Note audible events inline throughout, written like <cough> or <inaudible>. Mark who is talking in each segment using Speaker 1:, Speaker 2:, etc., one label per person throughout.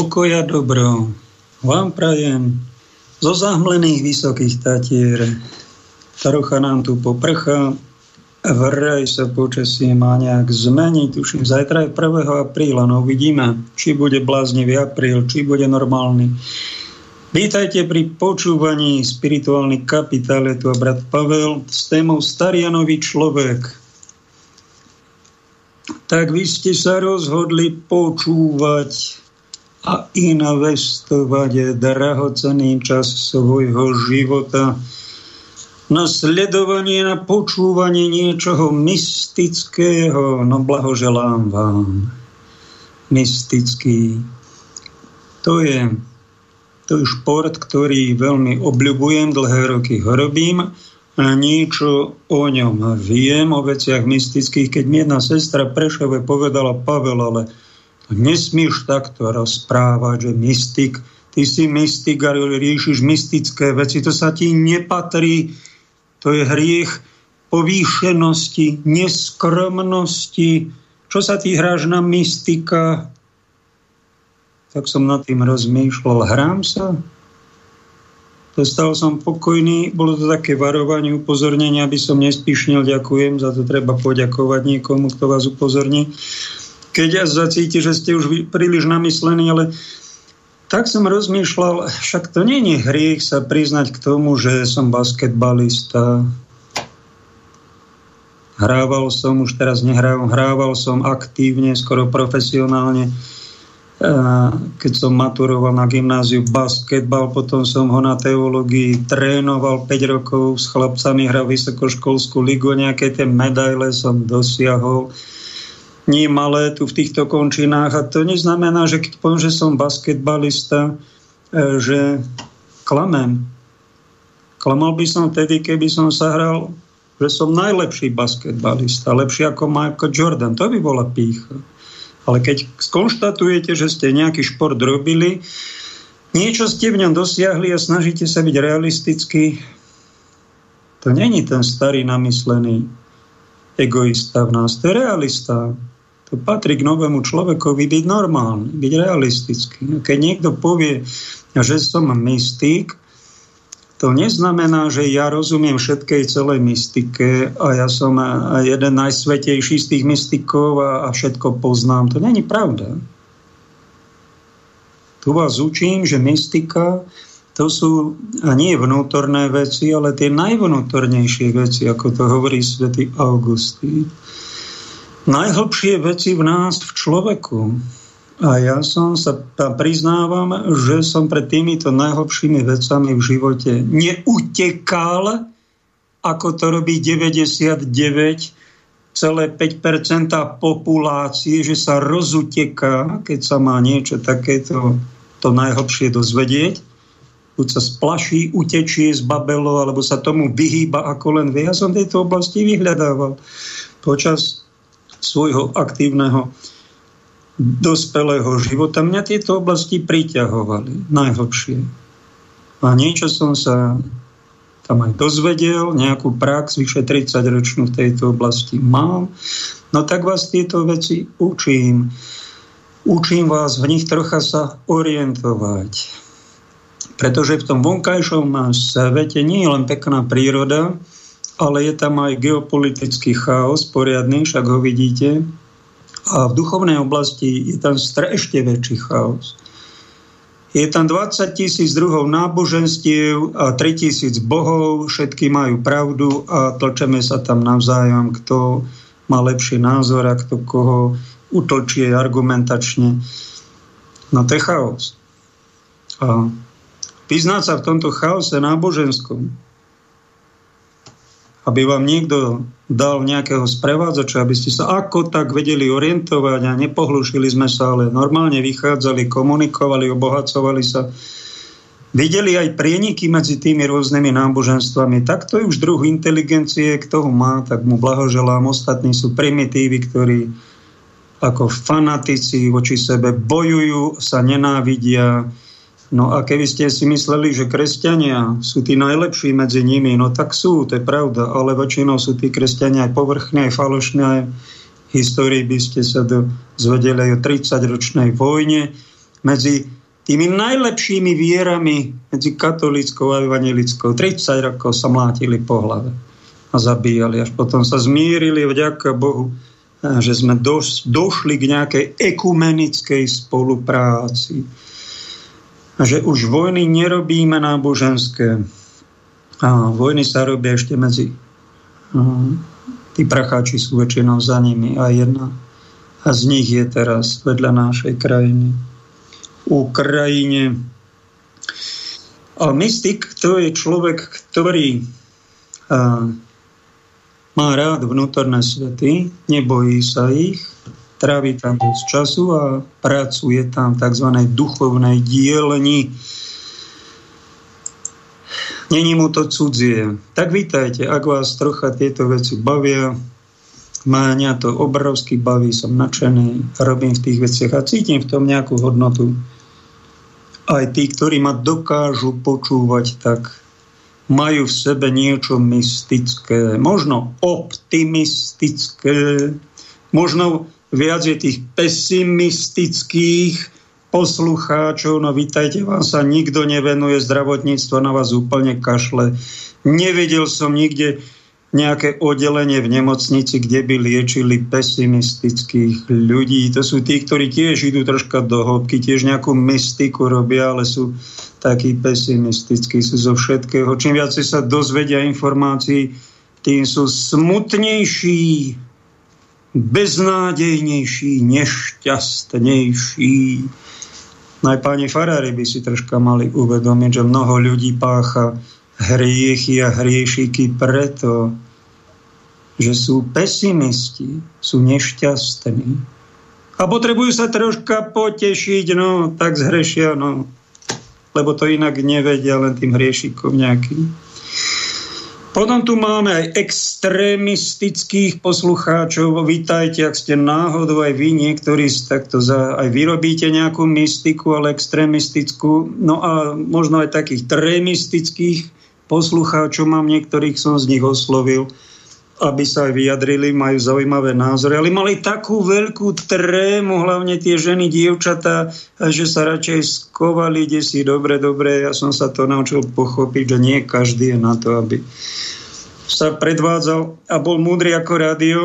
Speaker 1: Pokoja dobro vám prajem zo zahmlených vysokých tatier. Trocha nám tu poprcha, vraj sa počasie má nejak zmeniť. Tuším, zajtra je 1. apríla, no uvidíme, či bude bláznivý apríl, či bude normálny. Vítajte pri počúvaní Spirituálny kapitál, je tu brat Pavel s témou Starianový človek. Tak vy ste sa rozhodli počúvať a investovať drahocený čas svojho života na sledovanie, na počúvanie niečoho mystického. No blahoželám vám. Mystický. To je, to je šport, ktorý veľmi obľubujem, dlhé roky ho robím a niečo o ňom viem, o veciach mystických. Keď mi jedna sestra Prešove povedala, Pavel, ale Nesmieš takto rozprávať, že mystik, ty si mystik a riešiš mystické veci, to sa ti nepatrí, to je hriech povýšenosti, neskromnosti. Čo sa ty hráš na mystika? Tak som nad tým rozmýšľal. Hrám sa? Dostal som pokojný, bolo to také varovanie, upozornenie, aby som nespíšnil, ďakujem, za to treba poďakovať niekomu, kto vás upozorní keď zacíti, že ste už príliš namyslení, ale tak som rozmýšľal, však to nie je hriech sa priznať k tomu, že som basketbalista. Hrával som, už teraz nehrával, hrával som aktívne, skoro profesionálne. Keď som maturoval na gymnáziu basketbal, potom som ho na teológii trénoval 5 rokov s chlapcami, hral vysokoškolskú ligu, nejaké tie medaile som dosiahol malé tu v týchto končinách. A to neznamená, že keď poviem, že som basketbalista, e, že klamem. Klamal by som vtedy, keby som sa hral, že som najlepší basketbalista, lepší ako Michael Jordan. To by bola pícha. Ale keď skonštatujete, že ste nejaký šport robili, niečo ste v ňom dosiahli a snažíte sa byť realistický, to není ten starý namyslený egoista v nás, to je realista. To patrí k novému človekovi byť normálny, byť realistický. Keď niekto povie, že som mystik, to neznamená, že ja rozumiem všetkej celej mystike a ja som jeden najsvetejší z tých mystikov a, a všetko poznám. To není pravda. Tu vás učím, že mystika to sú a nie vnútorné veci, ale tie najvnútornejšie veci, ako to hovorí svätý Augustín najhlbšie veci v nás, v človeku. A ja som sa priznávam, že som pred týmito najhlbšími vecami v živote neutekal, ako to robí 99,5% populácie, že sa rozuteká, keď sa má niečo takéto to najhlbšie dozvedieť. Buď sa splaší, utečie z Babelo, alebo sa tomu vyhýba ako len vie. Ja som tejto oblasti vyhľadával počas svojho aktívneho dospelého života. Mňa tieto oblasti priťahovali najhlbšie. A niečo som sa tam aj dozvedel, nejakú prax vyše 30 ročnú v tejto oblasti mám. No tak vás tieto veci učím. Učím vás v nich trocha sa orientovať. Pretože v tom vonkajšom svete nie je len pekná príroda, ale je tam aj geopolitický chaos poriadny, však ho vidíte. A v duchovnej oblasti je tam ešte väčší chaos. Je tam 20 tisíc druhov náboženstiev a 3 tisíc bohov, všetky majú pravdu a tlčeme sa tam navzájom, kto má lepší názor a kto koho utlčie argumentačne. No to je chaos. A vyznať sa v tomto chaose náboženskom, aby vám niekto dal nejakého sprevádzača, aby ste sa ako tak vedeli orientovať a nepohlušili sme sa, ale normálne vychádzali, komunikovali, obohacovali sa. Videli aj prieniky medzi tými rôznymi náboženstvami. Tak to je už druh inteligencie, kto ho má, tak mu blahoželám. Ostatní sú primitívy, ktorí ako fanatici voči sebe bojujú, sa nenávidia, No a keby ste si mysleli, že kresťania sú tí najlepší medzi nimi, no tak sú, to je pravda, ale väčšinou sú tí kresťania aj povrchné, aj falošné. V histórii by ste sa dozvedeli o 30-ročnej vojne medzi tými najlepšími vierami, medzi katolickou a evangelickou. 30 rokov sa mlátili po hlave a zabíjali. Až potom sa zmírili, vďaka Bohu, že sme doš, došli k nejakej ekumenickej spolupráci. Že už vojny nerobíme náboženské. A vojny sa robia ešte medzi... Tí pracháči sú väčšinou za nimi. A jedna a z nich je teraz vedľa našej krajiny. Ukrajine. A mystik to je človek, ktorý a, má rád vnútorné svety, nebojí sa ich, trávi tam dosť času a pracuje tam v tzv. duchovnej dielni. Není mu to cudzie. Tak vítajte, ak vás trocha tieto veci bavia, mňa to obrovský baví, som nadšený, robím v tých veciach a cítim v tom nejakú hodnotu. Aj tí, ktorí ma dokážu počúvať, tak majú v sebe niečo mystické, možno optimistické, možno viac je tých pesimistických poslucháčov, no vítajte, vám sa nikto nevenuje, zdravotníctvo na vás úplne kašle. Nevedel som nikde nejaké oddelenie v nemocnici, kde by liečili pesimistických ľudí. To sú tí, ktorí tiež idú troška do hĺbky, tiež nejakú mystiku robia, ale sú takí pesimistickí, sú zo všetkého. Čím viacej sa dozvedia informácií, tým sú smutnejší, beznádejnejší, nešťastnejší. No aj páni farári by si troška mali uvedomiť, že mnoho ľudí pácha hriechy a hriešiky preto, že sú pesimisti, sú nešťastní a potrebujú sa troška potešiť, no tak zhrešia, no lebo to inak nevedia len tým hriešikom nejakým. Potom tu máme aj extrémistických poslucháčov. Vítajte, ak ste náhodou aj vy, niektorí takto za, aj vyrobíte nejakú mystiku, ale extrémistickú. No a možno aj takých trémistických poslucháčov mám, niektorých som z nich oslovil, aby sa aj vyjadrili, majú zaujímavé názory, ale mali takú veľkú trému, hlavne tie ženy, dievčatá, že sa radšej skovali, kde si dobre, dobre, ja som sa to naučil pochopiť, že nie každý je na to, aby sa predvádzal a bol múdry ako rádio,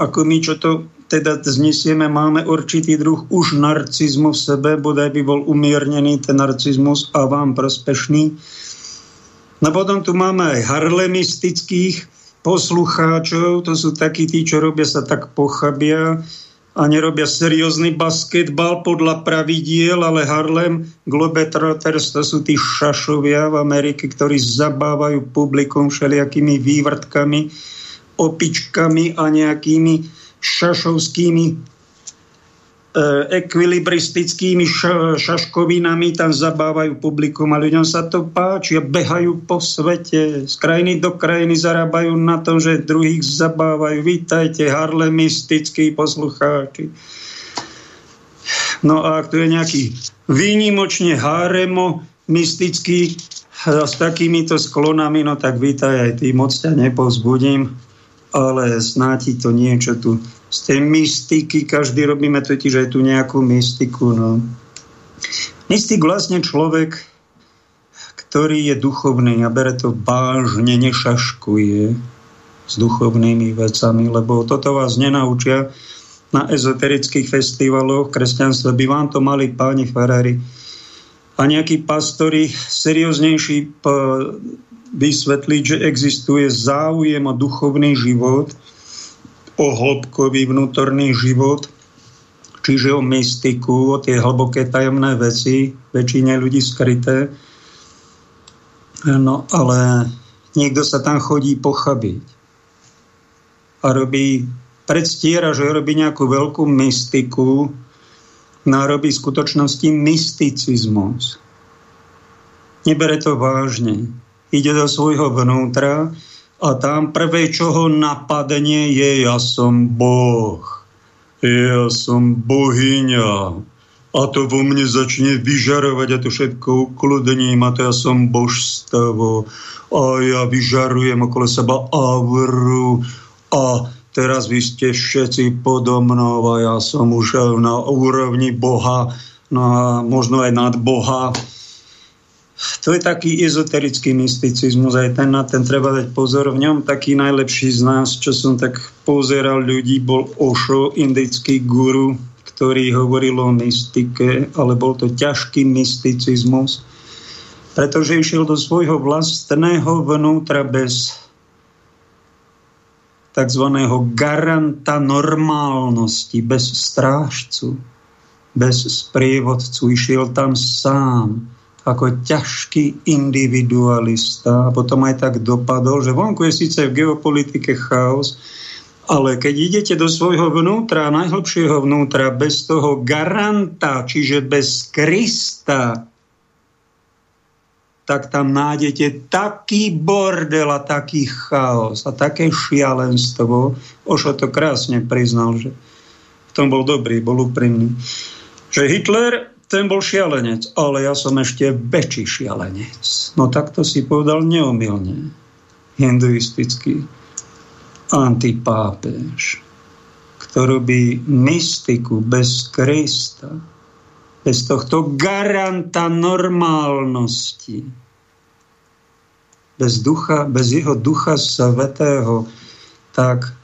Speaker 1: ako my, čo to teda znesieme, máme určitý druh už narcizmu v sebe, bodaj by bol umiernený ten narcizmus a vám prospešný. No potom tu máme aj harlemistických poslucháčov, to sú takí tí, čo robia sa tak pochabia a nerobia seriózny basketbal podľa pravidiel, ale Harlem Globetrotters to sú tí šašovia v Amerike, ktorí zabávajú publikum všelijakými vývrtkami, opičkami a nejakými šašovskými ekvilibristickými šaškovinami tam zabávajú publikum a ľuďom sa to páči a behajú po svete. Z krajiny do krajiny zarábajú na tom, že druhých zabávajú. Vítajte, harlemistickí poslucháči. No a ak tu je nejaký výnimočne háremo mystický s takýmito sklonami, no tak vítaj aj ty, moc ťa nepovzbudím, ale snáti to niečo tu z tej mystiky, každý robíme totiž aj tu nejakú mystiku. No. Mystik vlastne človek, ktorý je duchovný a bere to vážne, nešaškuje s duchovnými vecami, lebo toto vás nenaučia na ezoterických festivaloch kresťanstva. By vám to mali páni farári a nejakí pastori serióznejší vysvetliť, že existuje záujem o duchovný život, o hĺbkový vnútorný život, čiže o mystiku, o tie hlboké tajomné veci, väčšine ľudí skryté. No ale niekto sa tam chodí pochabiť a robí, predstiera, že robí nejakú veľkú mystiku, no a robí v skutočnosti mysticizmus. Nebere to vážne. Ide do svojho vnútra, a tam prvé, čo ho napadne, je ja som Boh. Ja som bohyňa. A to vo mne začne vyžarovať a to všetko ukludním a to ja som božstavo. A ja vyžarujem okolo seba auru a teraz vy ste všetci podo mnou a ja som už na úrovni Boha no a možno aj nad Boha. To je taký ezoterický mysticizmus, aj ten na ten treba dať pozor. V ňom taký najlepší z nás, čo som tak pozeral ľudí, bol Osho, indický guru, ktorý hovoril o mystike, ale bol to ťažký mysticizmus, pretože išiel do svojho vlastného vnútra bez tzv. garanta normálnosti, bez strážcu, bez sprievodcu. Išiel tam sám, ako ťažký individualista a potom aj tak dopadol, že vonku je síce v geopolitike chaos, ale keď idete do svojho vnútra, najhlbšieho vnútra, bez toho garanta, čiže bez Krista, tak tam nájdete taký bordel a taký chaos a také šialenstvo. Ošo to krásne priznal, že v tom bol dobrý, bol úprimný. Že Hitler, ten bol šialenec, ale ja som ešte väčší šialenec. No tak to si povedal neomilne. Hinduistický antipápež, ktorú by mystiku bez Krista bez tohto garanta normálnosti, bez ducha, bez jeho ducha svetého, tak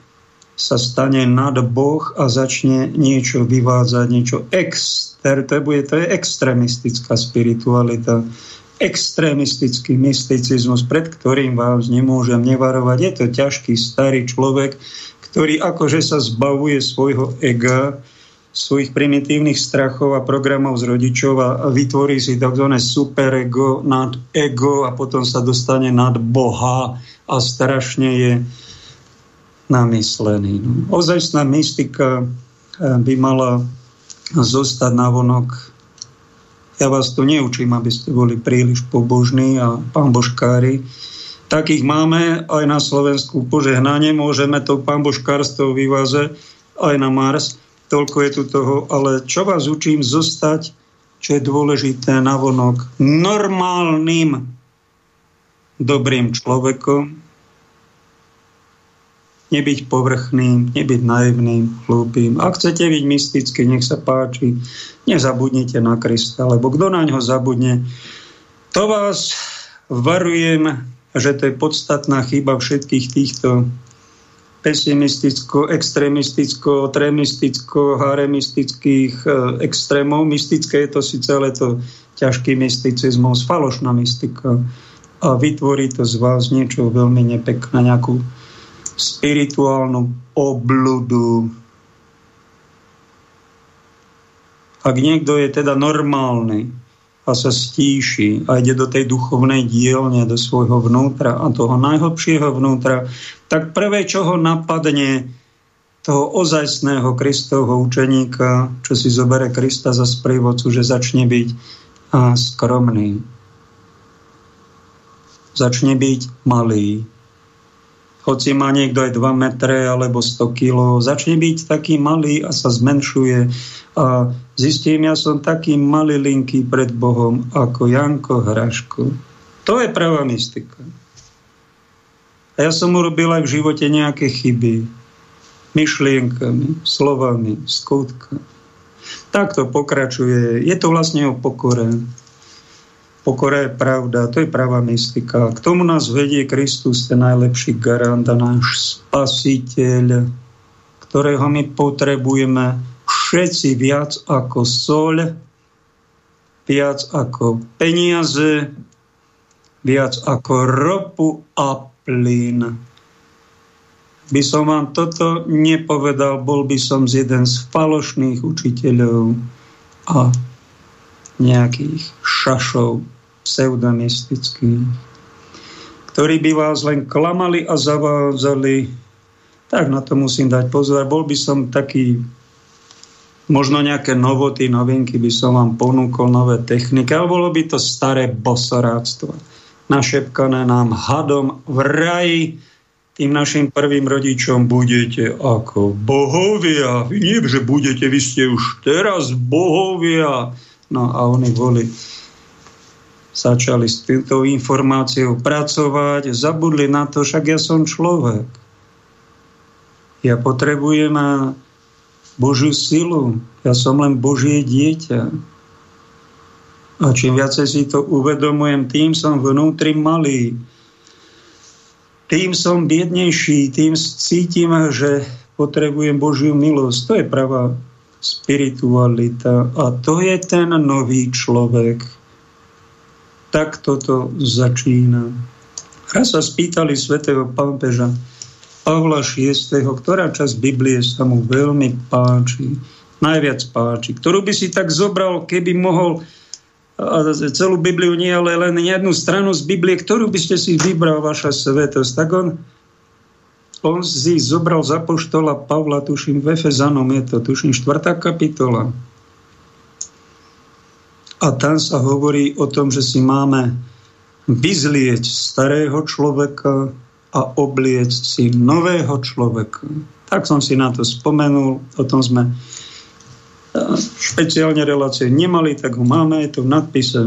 Speaker 1: sa stane nad Boh a začne niečo vyvádzať, niečo exter, to, bude, to je extremistická spiritualita, extrémistický mysticizmus, pred ktorým vás nemôžem nevarovať. Je to ťažký starý človek, ktorý akože sa zbavuje svojho ega, svojich primitívnych strachov a programov z rodičov a vytvorí si tzv. superego nad ego a potom sa dostane nad Boha a strašne je namyslený. No, ozajstná mystika eh, by mala zostať na vonok. Ja vás tu neučím, aby ste boli príliš pobožní a pán Božkári. Takých máme aj na Slovensku požehnanie. Môžeme to pán Božkárstvo vyváze aj na Mars toľko je tu toho, ale čo vás učím zostať, čo je dôležité navonok, normálnym, dobrým človekom, nebyť povrchným, nebyť naivným, hlúpým. Ak chcete byť mystický, nech sa páči, nezabudnite na Krista, lebo kto na ňo zabudne, to vás varujem, že to je podstatná chyba všetkých týchto pesimisticko, extrémisticko, tremisticko, haremistických e, extrémov. Mystické je to síce, ale to ťažký mysticizmus, falošná mystika. A vytvorí to z vás niečo veľmi nepekné, nejakú spirituálnu obludu. Ak niekto je teda normálny, a sa stíši a ide do tej duchovnej dielne, do svojho vnútra a toho najhlbšieho vnútra, tak prvé, čo ho napadne, toho ozajstného Kristovho učeníka, čo si zobere Krista za sprievodcu, že začne byť skromný. Začne byť malý, hoci má niekto aj 2 metre alebo 100 kg, začne byť taký malý a sa zmenšuje a zistím, ja som taký malilinký pred Bohom ako Janko Hraško. To je pravá mystika. A ja som urobil aj v živote nejaké chyby. Myšlienkami, slovami, skutkami. Tak to pokračuje. Je to vlastne o pokore. Pokora je pravda, to je pravá mystika. K tomu nás vedie Kristus, ten najlepší garant a náš spasiteľ, ktorého my potrebujeme všetci viac ako soľ, viac ako peniaze, viac ako ropu a plyn. By som vám toto nepovedal, bol by som z jeden z falošných učiteľov a nejakých šašov pseudomystických, ktorí by vás len klamali a zavádzali, tak na to musím dať pozor. Bol by som taký, možno nejaké novoty, novinky by som vám ponúkol, nové techniky, ale bolo by to staré bosoráctvo. Našepkané nám hadom v raji, tým našim prvým rodičom budete ako bohovia. Nie, že budete, vy ste už teraz bohovia. No a oni boli začali s týmto informáciou pracovať, zabudli na to, však ja som človek. Ja potrebujem Božiu silu. Ja som len Božie dieťa. A čím viacej si to uvedomujem, tým som vnútri malý. Tým som biednejší, tým cítim, že potrebujem Božiu milosť. To je pravá spiritualita. A to je ten nový človek. Tak toto začína. Raz sa spýtali svätého pápeža Pavla VI, ktorá časť Biblie sa mu veľmi páči, najviac páči, ktorú by si tak zobral, keby mohol a celú Bibliu nie, ale len jednu stranu z Biblie, ktorú by ste si vybral, vaša svetosť. Tak on, on si zobral za poštola Pavla, tuším, v Efezanom je to, tuším, 4. kapitola. A tam sa hovorí o tom, že si máme vyzlieť starého človeka a obliec si nového človeka. Tak som si na to spomenul, o tom sme špeciálne relácie nemali, tak ho máme, je to v nadpise.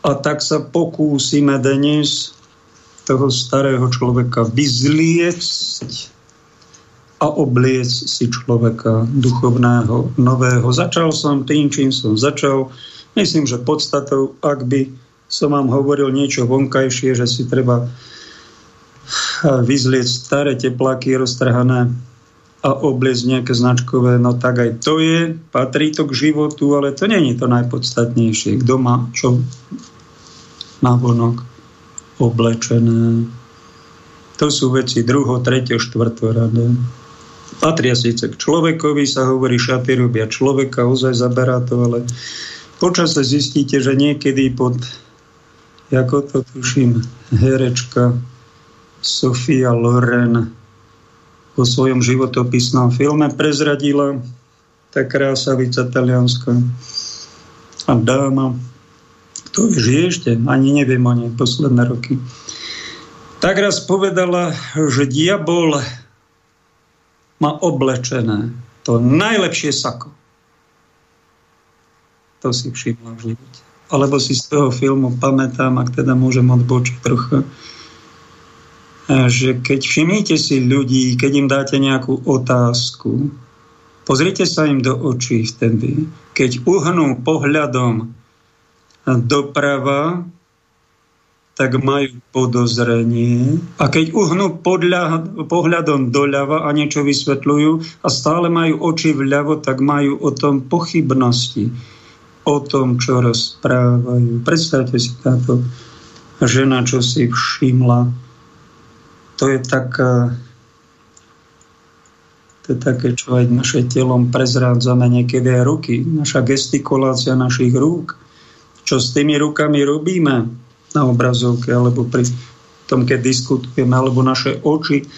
Speaker 1: A tak sa pokúsime dnes toho starého človeka vyzliecť a obliec si človeka duchovného, nového. Začal som tým, čím som začal. Myslím, že podstatou, ak by som vám hovoril niečo vonkajšie, že si treba vyzlieť staré tepláky roztrhané a obliecť nejaké značkové, no tak aj to je, patrí to k životu, ale to není to najpodstatnejšie. Kto má čo na vonok oblečené. To sú veci druho, tretio, štvrto rade. Patria síce k človekovi, sa hovorí, šaty robia človeka, ozaj zaberá to, ale počas sa zistíte, že niekedy pod, ako to tuším, herečka Sofia Loren vo svojom životopisnom filme prezradila tá krásavica talianska a dáma, vie, žije ešte, ani neviem o nej posledné roky. Tak raz povedala, že diabol má oblečené to najlepšie sako. To si všimla v. Alebo si z toho filmu pamätám, ak teda môžem odbočiť trocha, že keď všimnite si ľudí, keď im dáte nejakú otázku, pozrite sa im do očí vtedy. Keď uhnú pohľadom doprava, tak majú podozrenie. A keď uhnú podľa, pohľadom doľava a niečo vysvetľujú a stále majú oči vľavo, tak majú o tom pochybnosti. O tom, čo rozprávajú. Predstavte si táto žena, čo si všimla to je tak to je také, čo aj naše telom prezrádzame niekedy aj ruky, naša gestikulácia našich rúk. Čo s tými rukami robíme na obrazovke, alebo pri tom, keď diskutujeme, alebo naše oči.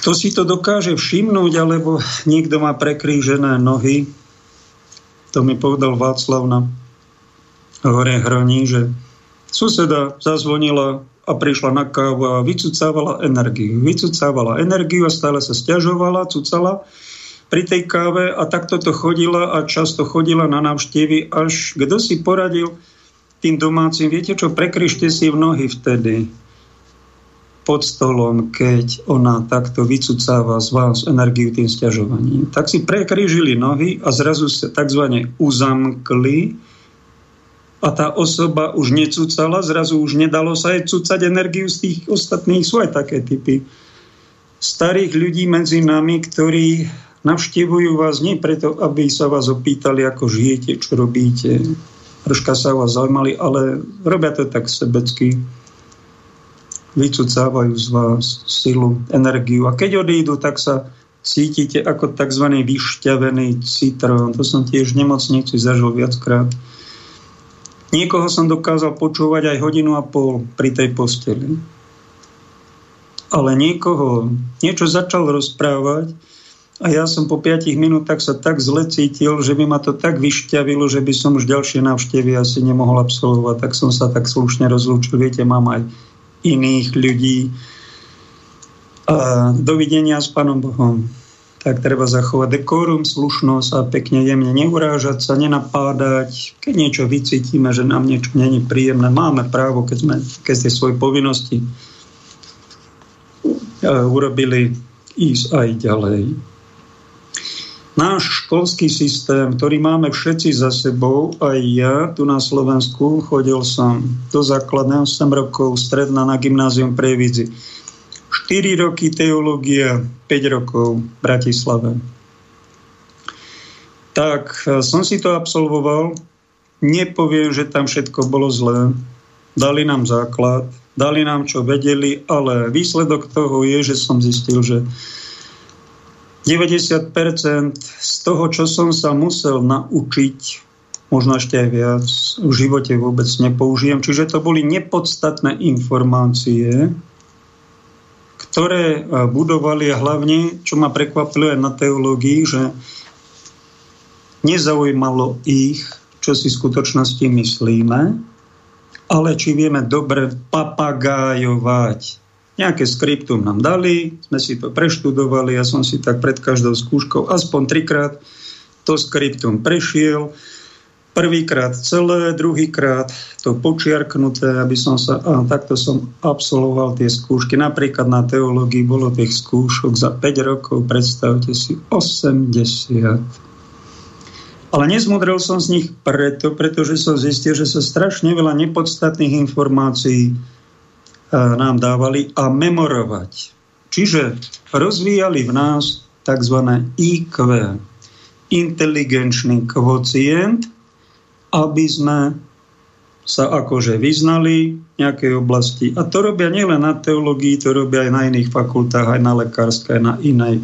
Speaker 1: Kto si to dokáže všimnúť, alebo niekto má prekrížené nohy, to mi povedal Václav na hore hroní, že suseda zazvonila a prišla na kávu a vycucávala energiu. Vycucávala energiu a stále sa stiažovala, cucala pri tej káve a takto to chodila a často chodila na návštevy, až kto si poradil tým domácim, viete čo, prekryšte si v nohy vtedy pod stolom, keď ona takto vycucáva z vás energiu tým stiažovaním. Tak si prekryžili nohy a zrazu sa tzv. uzamkli a tá osoba už necúcala, zrazu už nedalo sa jej cúcať energiu z tých ostatných. Sú aj také typy starých ľudí medzi nami, ktorí navštevujú vás nie preto, aby sa vás opýtali, ako žijete, čo robíte, troška sa vás zaujímali, ale robia to tak sebecky. Vycúcávajú z vás silu, energiu. A keď odídu, tak sa cítite ako tzv. vyšťavený citrón. To som tiež v nemocnici zažil viackrát Niekoho som dokázal počúvať aj hodinu a pol pri tej posteli. Ale niekoho niečo začal rozprávať a ja som po 5 minútach sa tak zle cítil, že by ma to tak vyšťavilo, že by som už ďalšie návštevy asi nemohol absolvovať. Tak som sa tak slušne rozlúčil. Viete, mám aj iných ľudí. A dovidenia s Pánom Bohom tak treba zachovať dekorum, slušnosť a pekne jemne neurážať sa, nenapádať. Keď niečo vycítime, že nám niečo není príjemné, máme právo, keď sme keď ste svoje povinnosti urobili ísť aj ďalej. Náš školský systém, ktorý máme všetci za sebou, aj ja tu na Slovensku, chodil som do základného 8 rokov, stredná na gymnázium Previdzi. 4 roky teológia, 5 rokov v Bratislave. Tak e, som si to absolvoval. Nepoviem, že tam všetko bolo zlé. Dali nám základ, dali nám čo vedeli, ale výsledok toho je, že som zistil, že 90% z toho, čo som sa musel naučiť, možno ešte aj viac, v živote vôbec nepoužijem. Čiže to boli nepodstatné informácie, ktoré budovali a hlavne, čo ma prekvapilo aj na teológii, že nezaujímalo ich, čo si v skutočnosti myslíme, ale či vieme dobre papagájovať Nejaké skriptum nám dali, sme si to preštudovali, ja som si tak pred každou skúškou aspoň trikrát to skriptum prešiel. Prvýkrát celé, druhýkrát to počiarknuté, aby som sa... A takto som absolvoval tie skúšky. Napríklad na teológii bolo tých skúšok za 5 rokov, predstavte si, 80. Ale nezmudrel som z nich preto, pretože som zistil, že sa strašne veľa nepodstatných informácií nám dávali a memorovať. Čiže rozvíjali v nás tzv. IQ, inteligenčný kvocient, aby sme sa akože vyznali v nejakej oblasti. A to robia nielen na teológii, to robia aj na iných fakultách, aj na lekárskej, aj na inej.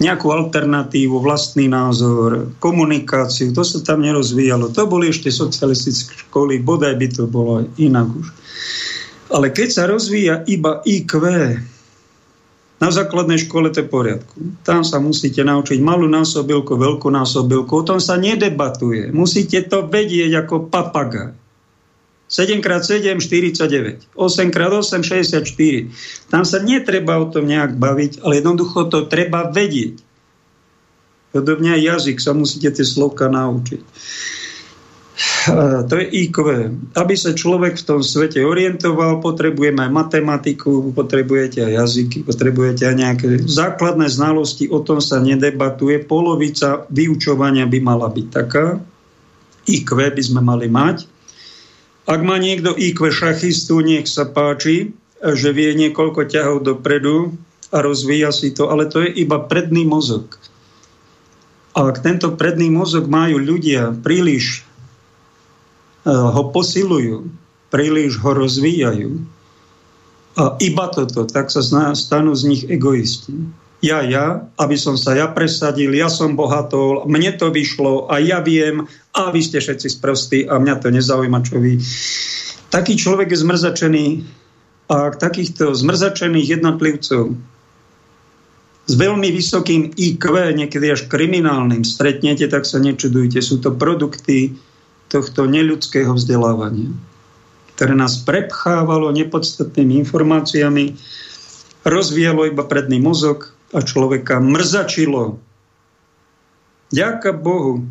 Speaker 1: Nejakú alternatívu, vlastný názor, komunikáciu, to sa tam nerozvíjalo. To boli ešte socialistické školy, bodaj by to bolo aj inak už. Ale keď sa rozvíja iba IQ, na základnej škole to je poriadku. Tam sa musíte naučiť malú násobilku, veľkú násobilku. O tom sa nedebatuje. Musíte to vedieť ako papaga. 7x7, 49. 8x8, 64. Tam sa netreba o tom nejak baviť, ale jednoducho to treba vedieť. Podobne aj jazyk sa musíte tie slovka naučiť. To je IQ. Aby sa človek v tom svete orientoval, potrebujeme aj matematiku, potrebujete aj jazyky, potrebujete aj nejaké základné znalosti, o tom sa nedebatuje. Polovica vyučovania by mala byť taká. IQ by sme mali mať. Ak má niekto IQ šachistu, nech sa páči, že vie niekoľko ťahov dopredu a rozvíja si to, ale to je iba predný mozog. A ak tento predný mozog majú ľudia príliš ho posilujú, príliš ho rozvíjajú. A iba toto, tak sa stanú z nich egoisti. Ja, ja, aby som sa ja presadil, ja som bohatol, mne to vyšlo a ja viem a vy ste všetci sprostí a mňa to nezaujíma, čo vy. Taký človek je zmrzačený a takýchto zmrzačených jednotlivcov s veľmi vysokým IQ, niekedy až kriminálnym, stretnete, tak sa nečudujte. Sú to produkty tohto neľudského vzdelávania, ktoré nás prepchávalo nepodstatnými informáciami, rozvíjalo iba predný mozog a človeka mrzačilo. Ďaká Bohu,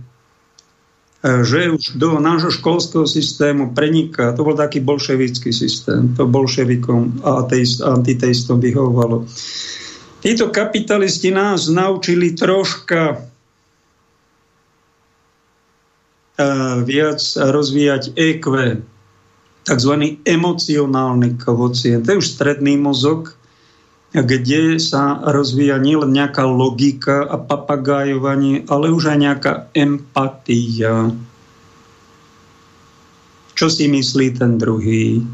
Speaker 1: že už do nášho školského systému preniká, to bol taký bolševický systém, to bolševikom a ateist, antiteistom vyhovovalo. Títo kapitalisti nás naučili troška viac rozvíjať EQ, tzv. emocionálny kvocient. To je už stredný mozog, kde sa rozvíja nielen nejaká logika a papagájovanie, ale už aj nejaká empatia. Čo si myslí ten druhý?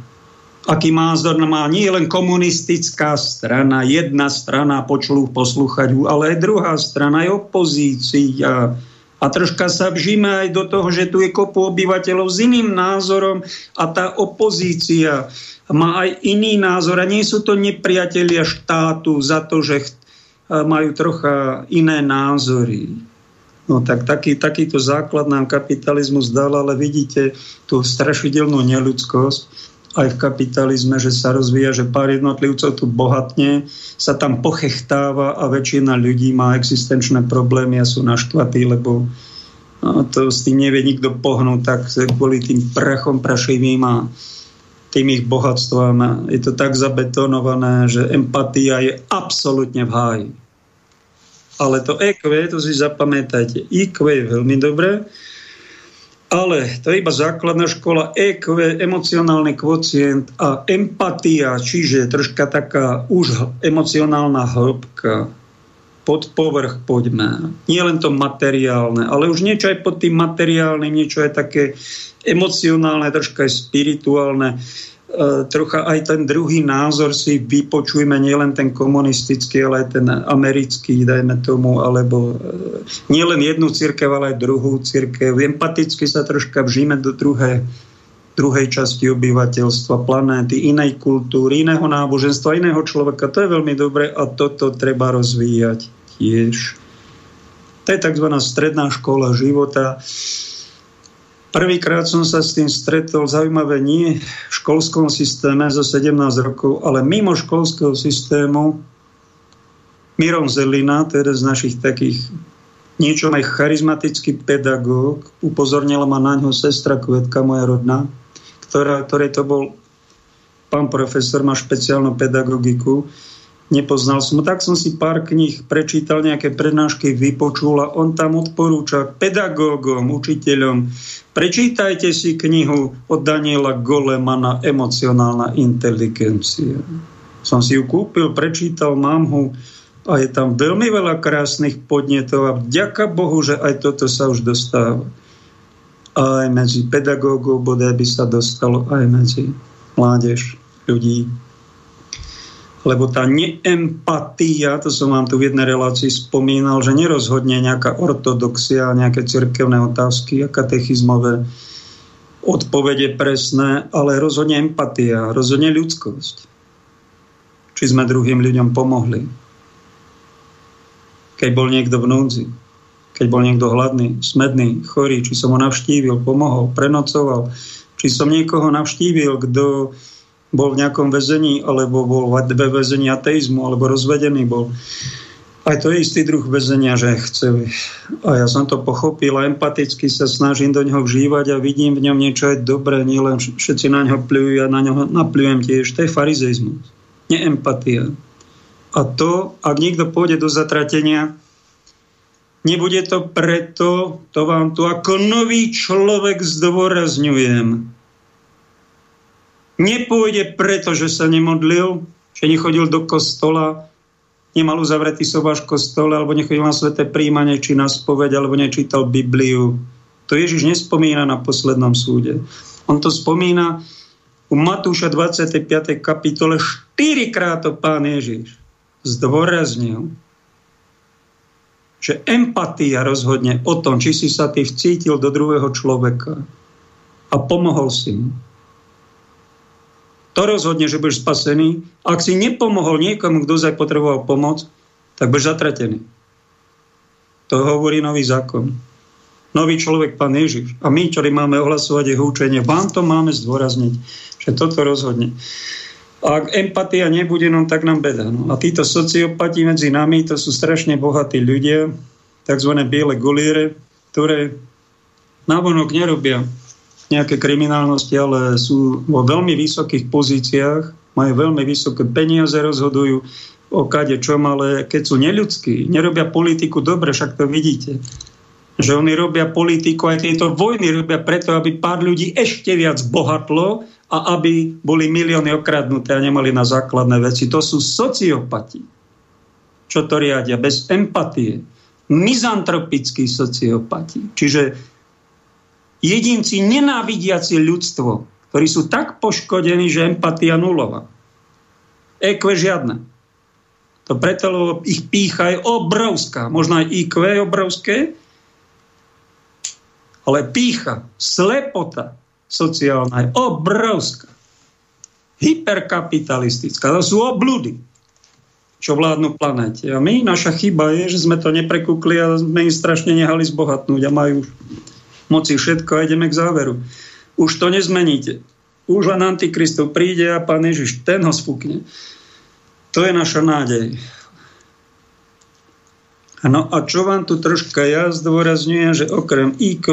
Speaker 1: Aký názor má nie len komunistická strana, jedna strana počlu poslúchať, ale aj druhá strana, aj opozícia, a troška sa vžíme aj do toho, že tu je kopu obyvateľov s iným názorom a tá opozícia má aj iný názor a nie sú to nepriatelia štátu za to, že majú trocha iné názory. No tak taký, takýto základ nám kapitalizmus dal, ale vidíte tú strašidelnú neludskosť aj v kapitalizme, že sa rozvíja, že pár jednotlivcov tu bohatne, sa tam pochechtáva a väčšina ľudí má existenčné problémy a sú naštvatí, lebo no, to s tým nevie nikto pohnúť, tak kvôli tým prachom prašivým a tým ich bohatstvám. Je to tak zabetonované, že empatia je absolútne v háji. Ale to EQ, to si zapamätajte. IQ je veľmi dobré, ale to je iba základná škola. EQ, emocionálny kvocient a empatia, čiže troška taká už emocionálna hĺbka. Pod povrch poďme. Nie len to materiálne, ale už niečo aj pod tým materiálnym, niečo aj také emocionálne, troška aj spirituálne. E, trocha aj ten druhý názor si vypočujme, nielen ten komunistický, ale aj ten americký, dajme tomu, alebo e, nielen jednu církev, ale aj druhú církev. Empaticky sa troška vžíme do druhé, druhej časti obyvateľstva, planéty, inej kultúry, iného náboženstva, iného človeka. To je veľmi dobre a toto treba rozvíjať tiež. To je tzv. stredná škola života. Prvýkrát som sa s tým stretol, zaujímavé nie v školskom systéme za 17 rokov, ale mimo školského systému Mirom Zelina, to je jeden z našich takých niečo aj charizmatický pedagóg, upozornila ma na ňo sestra Kvetka, moja rodná, ktorá, ktorej to bol pán profesor, má špeciálnu pedagogiku nepoznal som. Tak som si pár kníh prečítal, nejaké prednášky vypočul a on tam odporúča pedagógom, učiteľom, prečítajte si knihu od Daniela Golemana Emocionálna inteligencia. Som si ju kúpil, prečítal, mám ho a je tam veľmi veľa krásnych podnetov a vďaka Bohu, že aj toto sa už dostáva. Aj medzi pedagógov bodaj by sa dostalo aj medzi mládež, ľudí, lebo tá neempatia, to som vám tu v jednej relácii spomínal, že nerozhodne nejaká ortodoxia, nejaké cirkevné otázky a katechizmové odpovede presné, ale rozhodne empatia, rozhodne ľudskosť. Či sme druhým ľuďom pomohli. Keď bol niekto v núdzi, keď bol niekto hladný, smedný, chorý, či som ho navštívil, pomohol, prenocoval, či som niekoho navštívil, kto bol v nejakom väzení, alebo bol ve väzení ateizmu, alebo rozvedený bol. Aj to je istý druh väzenia, že chce. A ja som to pochopil a empaticky sa snažím do neho vžívať a vidím v ňom niečo aj dobré, nielen všetci na ňo plujú, ja na ňo naplujem tiež. To je farizeizmus, neempatia. A to, ak niekto pôjde do zatratenia, nebude to preto, to vám tu ako nový človek zdôrazňujem, Nepôjde preto, že sa nemodlil, že nechodil do kostola, nemal uzavretý sobáš kostole, alebo nechodil na sveté príjmanie, či na spoveď, alebo nečítal Bibliu. To Ježiš nespomína na poslednom súde. On to spomína u Matúša 25. kapitole štyrikrát to pán Ježiš zdôraznil, že empatia rozhodne o tom, či si sa ty vcítil do druhého človeka a pomohol si mu to rozhodne, že budeš spasený. Ak si nepomohol niekomu, kto zaj potreboval pomoc, tak budeš zatratený. To hovorí nový zákon. Nový človek, pán Ježiš. A my, ktorí máme ohlasovať jeho učenie, vám to máme zdôrazniť, že toto rozhodne. A ak empatia nebude, no tak nám beda. No. A títo sociopati medzi nami, to sú strašne bohatí ľudia, tzv. biele guliere, ktoré návonok nerobia nejaké kriminálnosti, ale sú vo veľmi vysokých pozíciách, majú veľmi vysoké peniaze, rozhodujú o kade čom, ale keď sú neľudskí, nerobia politiku dobre, však to vidíte. Že oni robia politiku, aj tieto vojny robia preto, aby pár ľudí ešte viac bohatlo a aby boli milióny okradnuté a nemali na základné veci. To sú sociopati, čo to riadia, bez empatie. Mizantropickí sociopati. Čiže jedinci nenávidiaci ľudstvo, ktorí sú tak poškodení, že empatia nulová. EQ žiadne. To preto, lebo ich pícha je obrovská. Možno aj IQ je obrovské, ale pícha, slepota sociálna je obrovská. Hyperkapitalistická. To sú obludy, čo vládnu planéte. A my, naša chyba je, že sme to neprekúkli a sme im strašne nehali zbohatnúť a majú moci všetko a ideme k záveru. Už to nezmeníte. Už len Antikristov príde a Pán Ježiš, ten ho spukne. To je naša nádej. No a čo vám tu troška ja zdôrazňujem, že okrem IQ,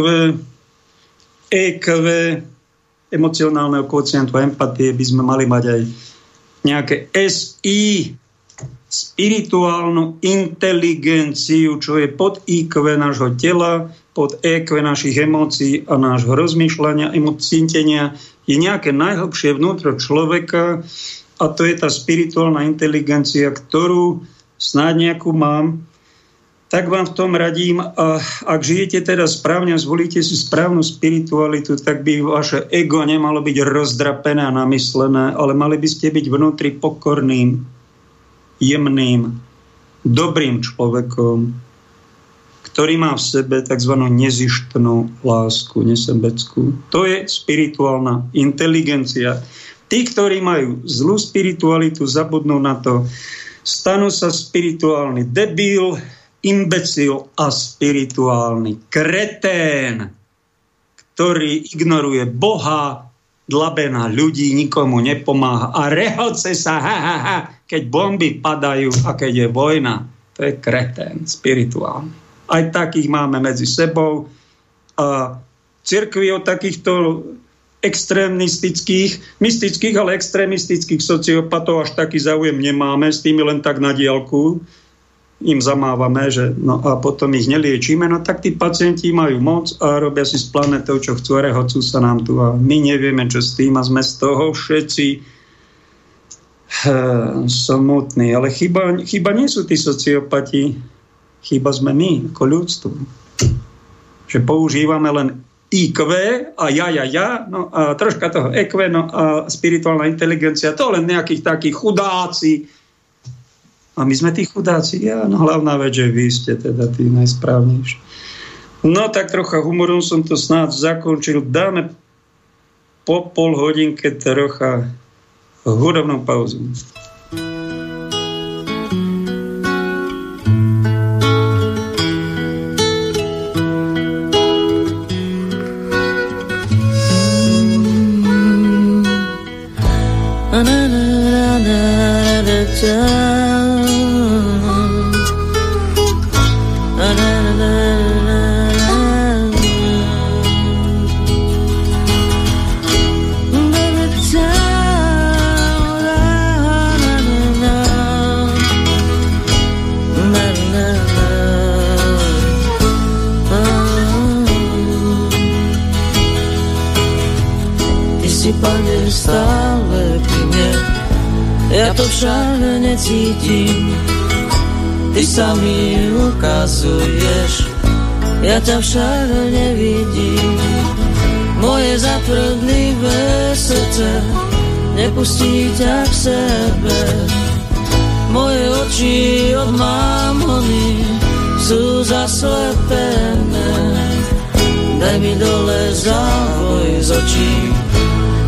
Speaker 1: EQ, emocionálneho kocientu a empatie by sme mali mať aj nejaké SI, spirituálnu inteligenciu, čo je pod IQ nášho tela, pod EQ našich emócií a nášho rozmýšľania, emocítenia, je nejaké najhlbšie vnútro človeka a to je tá spirituálna inteligencia, ktorú snáď nejakú mám, tak vám v tom radím, a ak žijete teda správne a zvolíte si správnu spiritualitu, tak by vaše ego nemalo byť rozdrapené a namyslené, ale mali by ste byť vnútri pokorným, jemným, dobrým človekom, ktorý má v sebe tzv. nezištnú lásku, nesebeckú. To je spirituálna inteligencia. Tí, ktorí majú zlú spiritualitu, zabudnú na to, stanú sa spirituálny debil, imbecil a spirituálny kretén, ktorý ignoruje Boha, dlabe na ľudí, nikomu nepomáha a rehoce sa, ha, ha, ha, keď bomby padajú a keď je vojna. To je kretén spirituálny. Aj takých máme medzi sebou. A cirkvi o takýchto extrémistických, mystických, ale extrémistických sociopatov až taký záujem nemáme, s tými len tak na diálku. Im zamávame, že no a potom ich neliečíme, no tak tí pacienti majú moc a robia si s planetou, čo chcú, rehocú sa nám tu. A my nevieme, čo s tým. A sme z toho všetci e, samotní. Ale chyba, chyba nie sú tí sociopati, chyba sme my, ako ľudstvo. Že používame len IQ a ja, ja, ja, no a troška toho EQ, no a spirituálna inteligencia, to len nejakých takých chudáci. A my sme tí chudáci, ja, no hlavná vec, že vy ste teda tí najsprávnejší. No tak trocha humorom som to snáď zakončil. Dáme po pol hodinke trocha hudobnú pauzu.
Speaker 2: done ty sa mi ukazuješ, ja ťa však nevidím. Moje zatvrdlivé srdce nepustí ťa k sebe. Moje oči od mámony sú zaslepené. Daj mi dole závoj z očí,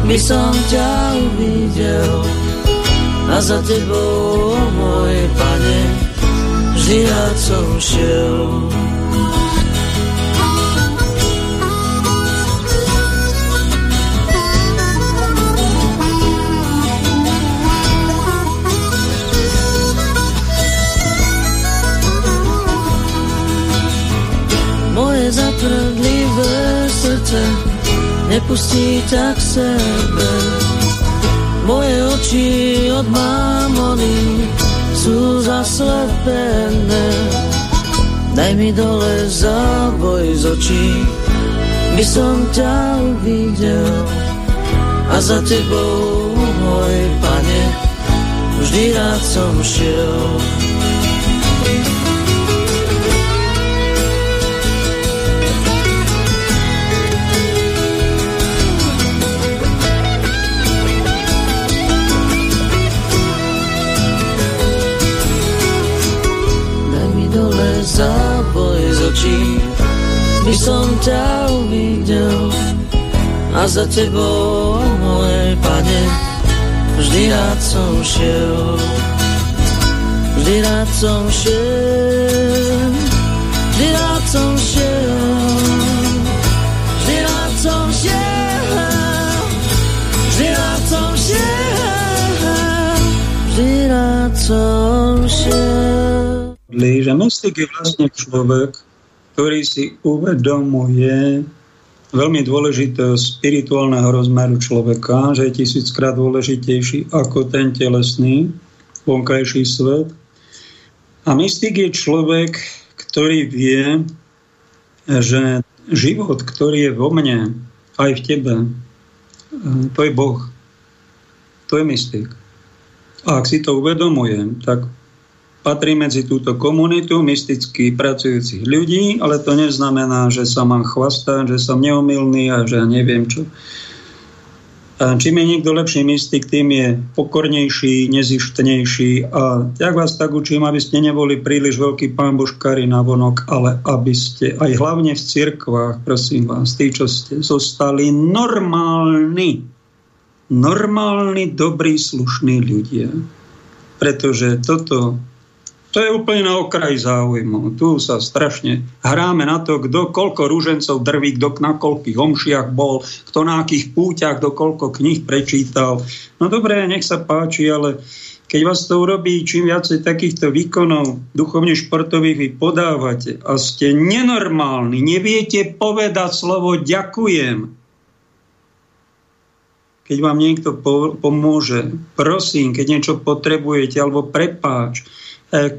Speaker 2: by som ťa uvidel a za tebou, môj pane, som šiel. Moje zatvrdlivé srdce nepustí tak sebe moje oči od mámony sú zaslepené. Daj mi dole záboj z očí, by som ťa uvidel. A za tebou, môj pane, vždy rád som šiel. By som ťa uvidel. A za tebou, moje pane, vždy rád som šiel. Vždy rád som šiel, vždy rád som šiel, vždy rád som šiel, vždy rád som šiel,
Speaker 1: ktorý si uvedomuje veľmi dôležitého spirituálneho rozmeru človeka, že je tisíckrát dôležitejší ako ten telesný vonkajší svet. A mystik je človek, ktorý vie, že život, ktorý je vo mne, aj v tebe, to je Boh. To je mystik. A ak si to uvedomujem, tak patrí medzi túto komunitu mysticky pracujúcich ľudí, ale to neznamená, že sa mám chvastať, že som neomilný a že ja neviem čo. A čím je niekto lepší mystik, tým je pokornejší, nezištnejší a tak vás tak učím, aby ste neboli príliš veľký pán Božkári na vonok, ale aby ste aj hlavne v cirkvách, prosím vás, tí, čo ste zostali normálni, normálni, dobrí, slušní ľudia. Pretože toto to je úplne na okraji záujmu. Tu sa strašne hráme na to, kto koľko rúžencov drví, kto na koľkých omšiach bol, kto na akých púťach, kto koľko knih prečítal. No dobre, nech sa páči, ale keď vás to urobí, čím viacej takýchto výkonov duchovne športových vy podávate a ste nenormálni, neviete povedať slovo ďakujem, keď vám niekto pomôže, prosím, keď niečo potrebujete, alebo prepáč,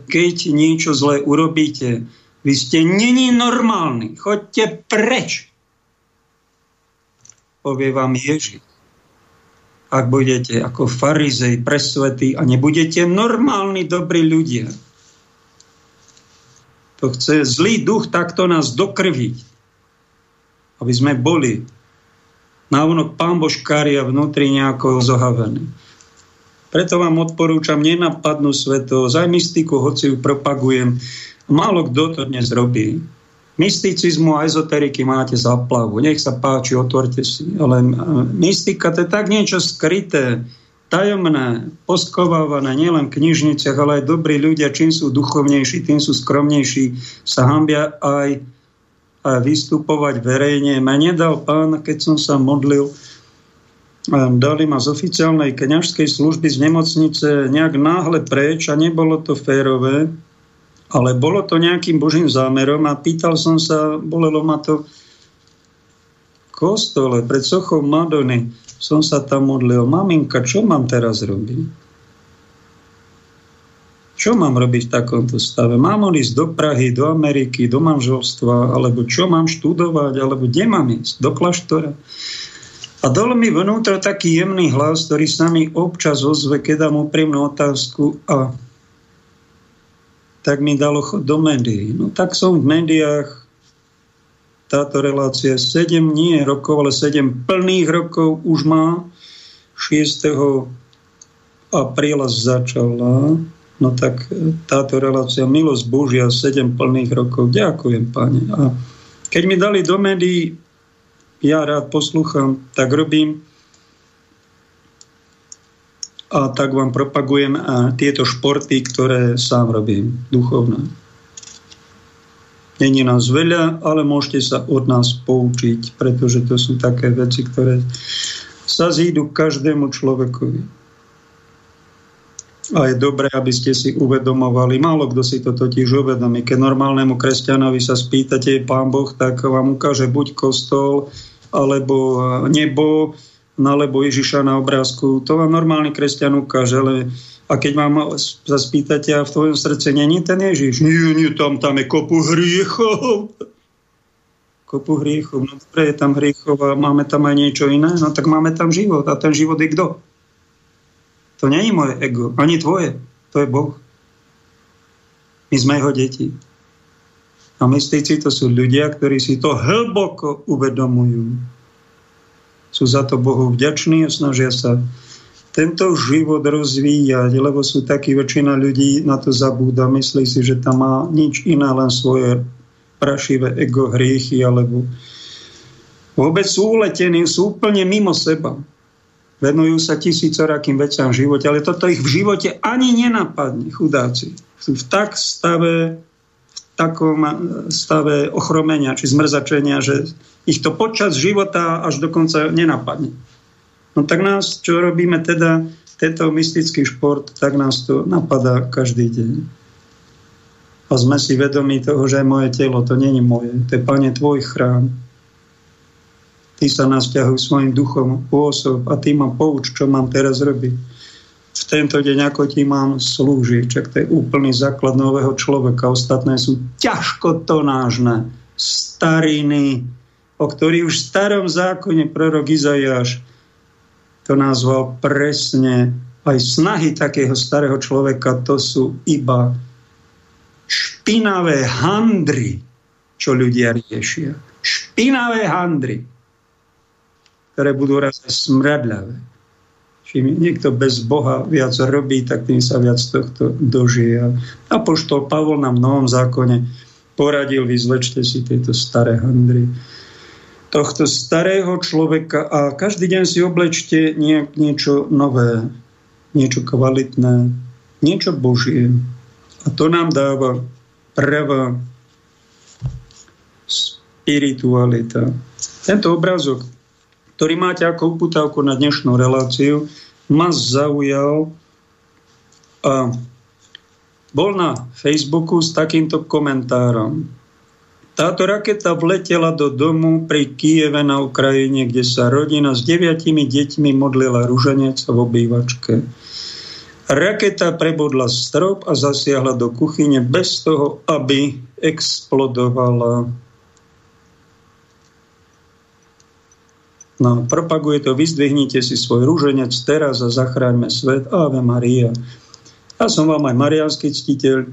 Speaker 1: keď niečo zlé urobíte, vy ste není normálni, choďte preč. Povie vám Ježiš. Ak budete ako farizej presvetí a nebudete normálni, dobrí ľudia. To chce zlý duch takto nás dokrviť. Aby sme boli návonok pán Božkári a vnútri nejako zohavení. Preto vám odporúčam nenapadnú svetosť, aj mystiku, hoci ju propagujem. Málo kto to dnes robí. Mysticizmu a ezoteriky máte zaplavu. Nech sa páči, otvorte si. Ale e, mystika to je tak niečo skryté, tajomné, poskovávané nielen v knižniciach, ale aj dobrí ľudia, čím sú duchovnejší, tým sú skromnejší, sa hambia aj, aj vystupovať verejne. Ma nedal pán, keď som sa modlil, dali ma z oficiálnej kňažskej služby z nemocnice nejak náhle preč a nebolo to férové, ale bolo to nejakým božím zámerom a pýtal som sa, bolelo ma to v kostole pred sochou Madony, som sa tam modlil, maminka, čo mám teraz robiť? Čo mám robiť v takomto stave? Mám ísť do Prahy, do Ameriky, do manželstva, alebo čo mám študovať, alebo kde mám ísť? Do kláštora? A dal mi vnútro taký jemný hlas, ktorý sa mi občas ozve, keď dám úprimnú otázku a tak mi dalo chod do médií. No tak som v médiách, táto relácia 7 nie rokov, ale 7 plných rokov už má. 6. apríla začala. No tak táto relácia Milosť Božia 7 plných rokov. Ďakujem, pane. A keď mi dali do médií ja rád poslúcham, tak robím a tak vám propagujem a tieto športy, ktoré sám robím, duchovné. Není nás veľa, ale môžete sa od nás poučiť, pretože to sú také veci, ktoré sa zídu každému človekovi. A je dobré, aby ste si uvedomovali, málo kto si to totiž uvedomí. Keď normálnemu kresťanovi sa spýtate, pán Boh, tak vám ukáže buď kostol, alebo nebo, alebo Ježiša na obrázku. To vám normálny kresťan ukáže, ale a keď vám sa spýtate, a v tvojom srdce není ten Ježiš? Nie, nie, tam, tam je kopu hriechov. Kopu hriechov. No dobre, je tam hriechov a máme tam aj niečo iné. No tak máme tam život. A ten život je kto? To je moje ego, ani tvoje. To je Boh. My sme jeho deti. A mystici to sú ľudia, ktorí si to hlboko uvedomujú. Sú za to Bohu vďační a snažia sa tento život rozvíjať, lebo sú takí väčšina ľudí na to zabúda. Myslí si, že tam má nič iné, len svoje prašivé ego, hriechy, alebo vôbec sú uletení, sú úplne mimo seba. Venujú sa tisícorakým veciam v živote, ale toto ich v živote ani nenapadne, chudáci. Sú v tak stave takom stave ochromenia či zmrzačenia, že ich to počas života až dokonca nenapadne. No tak nás, čo robíme teda, tento mystický šport, tak nás to napadá každý deň. A sme si vedomí toho, že moje telo, to není moje, to je, Pane, Tvoj chrám. Ty sa nás ťahuj svojim duchom pôsob a Ty ma pouč, čo mám teraz robiť. V tento deň, ako ti mám slúžiť. Čak to je úplný základ nového človeka. Ostatné sú ťažko tonážne stariny, o ktorých už v starom zákone prorok Izajáš to nazval presne. Aj snahy takého starého človeka to sú iba špinavé handry, čo ľudia riešia. Špinavé handry, ktoré budú raz aj smradľavé. Čím niekto bez Boha viac robí, tak tým sa viac tohto dožije. A poštol Pavol na Novom zákone poradil, vyzlečte si tieto staré handry tohto starého človeka a každý deň si oblečte nie, niečo nové, niečo kvalitné, niečo Božie. A to nám dáva pravá spiritualita. Tento obrázok, ktorý máte ako uputávku na dnešnú reláciu, ma zaujal a bol na Facebooku s takýmto komentárom. Táto raketa vletela do domu pri Kieve na Ukrajine, kde sa rodina s deviatimi deťmi modlila ruženec v obývačke. Raketa prebodla strop a zasiahla do kuchyne bez toho, aby explodovala. No, propaguje to, vyzdvihnite si svoj rúženec teraz a zachráňme svet. Ave Maria. Ja som vám aj marianský ctiteľ,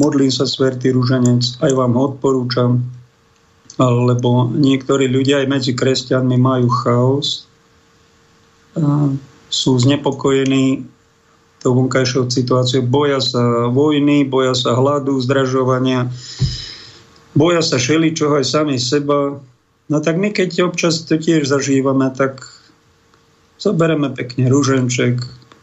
Speaker 1: modlím sa svetý rúženec, aj vám ho odporúčam, lebo niektorí ľudia aj medzi kresťanmi majú chaos, sú znepokojení tou vonkajšou situáciou, boja sa vojny, boja sa hladu, zdražovania, boja sa čoho aj sami seba. No tak my, keď občas to tiež zažívame, tak zobereme pekne rúženček,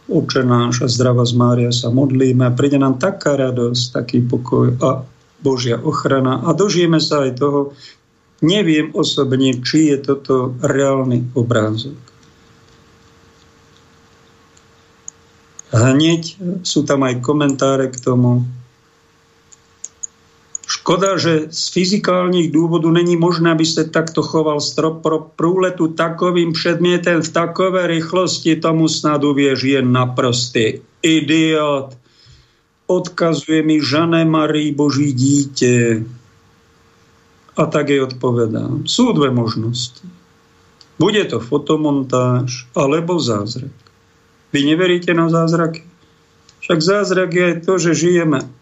Speaker 1: Oče náš a zdravá z Mária sa modlíme. A príde nám taká radosť, taký pokoj a Božia ochrana. A dožijeme sa aj toho, neviem osobne, či je toto reálny obrázok. Hneď sú tam aj komentáre k tomu, Škoda, že z fyzikálnych dôvodov není možné, aby ste takto choval strop pro prúletu takovým předmětem v takové rychlosti, tomu snad uvieš, je naprostý idiot. Odkazuje mi Žané Marii Boží dítě. A tak jej odpovedám. Sú dve možnosti. Bude to fotomontáž alebo zázrak. Vy neveríte na zázraky? Však zázrak je to, že žijeme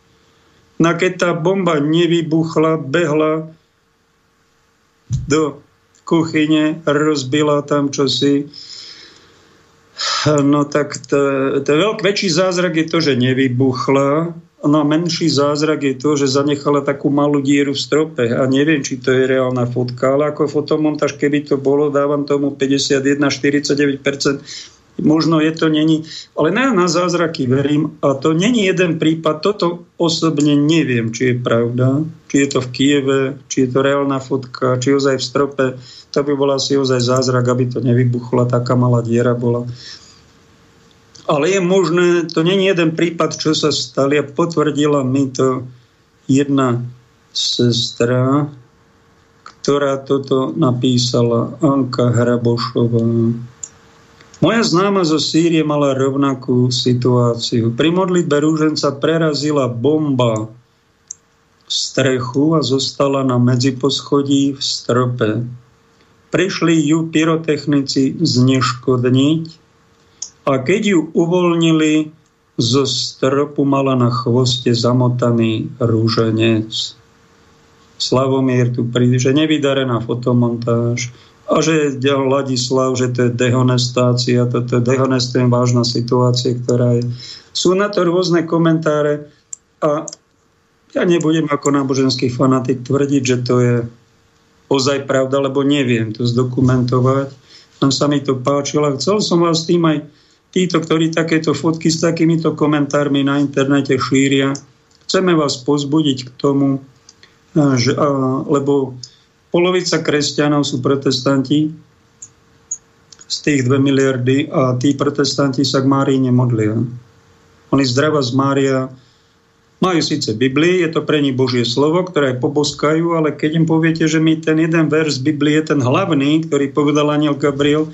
Speaker 1: No keď tá bomba nevybuchla, behla do kuchyne, rozbila tam čosi, no tak to, to veľk, väčší zázrak je to, že nevybuchla, no a menší zázrak je to, že zanechala takú malú dieru v strope. A neviem, či to je reálna fotka, ale ako fotomontáž, keby to bolo, dávam tomu 51-49%, možno je to není, ale na, na zázraky verím a to není jeden prípad, toto osobne neviem, či je pravda, či je to v Kieve, či je to reálna fotka, či ozaj v strope, to by bola asi ozaj zázrak, aby to nevybuchla, taká malá diera bola. Ale je možné, to není jeden prípad, čo sa stali a potvrdila mi to jedna sestra, ktorá toto napísala, Anka Hrabošová. Moja známa zo Sýrie mala rovnakú situáciu. Pri modlitbe rúženca prerazila bomba strechu a zostala na medziposchodí v strope. Prišli ju pyrotechnici zneškodniť a keď ju uvoľnili, zo stropu mala na chvoste zamotaný rúženec. Slavomier tu príde, že nevydarená fotomontáž, a že je Ladislav, že to je dehonestácia, toto je dehonestujem vážna situácia, ktorá je. Sú na to rôzne komentáre a ja nebudem ako náboženský fanatik tvrdiť, že to je ozaj pravda, lebo neviem to zdokumentovať. Tam sa mi to páčilo a chcel som vás tým aj títo, ktorí takéto fotky s takýmito komentármi na internete šíria, chceme vás pozbudiť k tomu, že, lebo Polovica kresťanov sú protestanti z tých 2 miliardy a tí protestanti sa k Márii nemodlia. Oni zdrava z Mária majú síce Biblii, je to pre nich Božie slovo, ktoré poboskajú, ale keď im poviete, že mi ten jeden verš z Biblie ten hlavný, ktorý povedal aniel Gabriel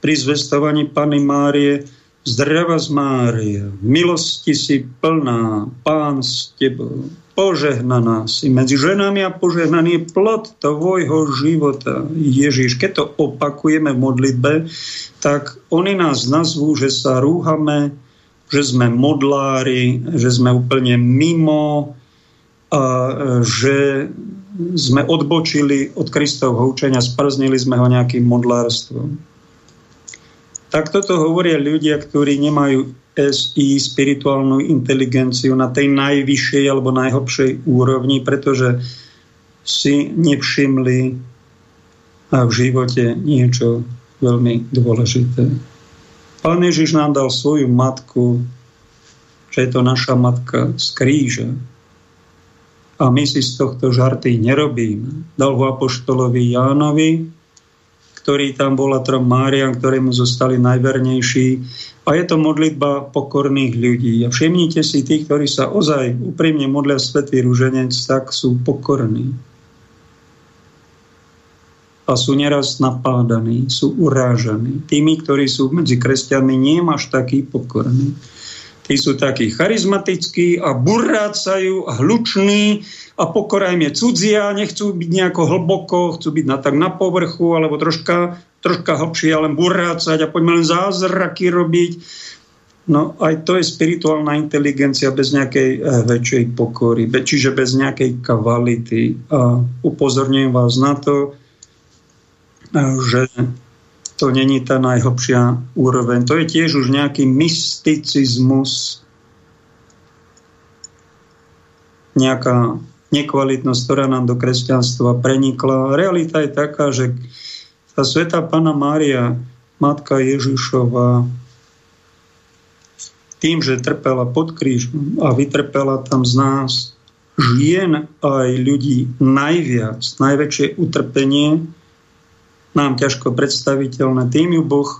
Speaker 1: pri zvestovaní Pany Márie, Zdrava z Mária, milosti si plná, Pán s tebou, požehnaná si medzi ženami a požehnaný je plod tvojho života. Ježiš, keď to opakujeme v modlitbe, tak oni nás nazvú, že sa rúhame, že sme modlári, že sme úplne mimo a že sme odbočili od Kristovho učenia, sprznili sme ho nejakým modlárstvom. Tak toto hovoria ľudia, ktorí nemajú SI, spirituálnu inteligenciu na tej najvyššej alebo najhlbšej úrovni, pretože si nevšimli v živote niečo veľmi dôležité. Pán Ježiš nám dal svoju matku, že je to naša matka z kríža. A my si z tohto žarty nerobíme. Dal ho apoštolovi Jánovi, ktorý tam bol a trom Máriam, ktoré mu zostali najvernejší. A je to modlitba pokorných ľudí. A všimnite si, tí, ktorí sa ozaj úprimne modlia Svetý Rúženec, tak sú pokorní. A sú neraz napádaní, sú urážaní. Tými, ktorí sú medzi kresťanmi, nie máš taký pokorný. Tí sú takí charizmatickí a burrácajú a hluční a pokora im je cudzia, nechcú byť nejako hlboko, chcú byť na, tak na povrchu alebo troška, troška hlbšie, ale burácať a poďme len zázraky robiť. No aj to je spirituálna inteligencia bez nejakej eh, väčšej pokory, čiže bez nejakej kvality. A upozorňujem vás na to, eh, že to není tá najhlbšia úroveň. To je tiež už nejaký mysticizmus, nejaká nekvalitnosť, ktorá nám do kresťanstva prenikla. Realita je taká, že tá sveta Pana Mária, Matka Ježišova, tým, že trpela pod krížom a vytrpela tam z nás žien aj ľudí najviac, najväčšie utrpenie, nám ťažko predstaviteľné. Tým ju Boh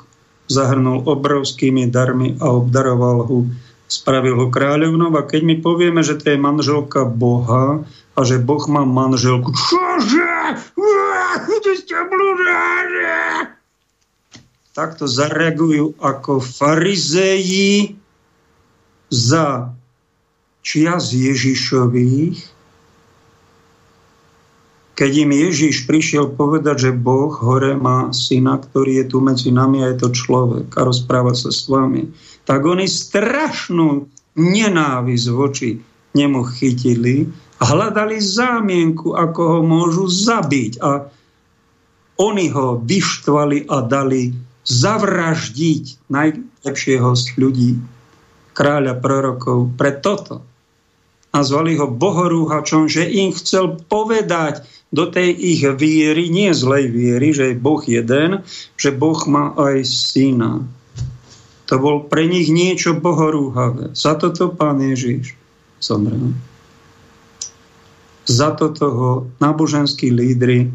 Speaker 1: zahrnul obrovskými darmi a obdaroval ho spravil ho kráľovnou a keď my povieme, že to je manželka Boha a že Boh má manželku, čože? Takto zareagujú ako farizeji za čias Ježišových, keď im Ježiš prišiel povedať, že Boh hore má syna, ktorý je tu medzi nami a je to človek a rozpráva sa s vami tak oni strašnú nenávisť voči nemu chytili a hľadali zámienku, ako ho môžu zabiť. A oni ho vyštvali a dali zavraždiť najlepšieho z ľudí, kráľa prorokov, pre toto. Nazvali ho bohorúhačom, že im chcel povedať do tej ich viery, nie zlej viery, že je Boh jeden, že Boh má aj syna. To bol pre nich niečo bohorúhavé. Za toto pán Ježiš zomrel. Za toto ho náboženskí lídry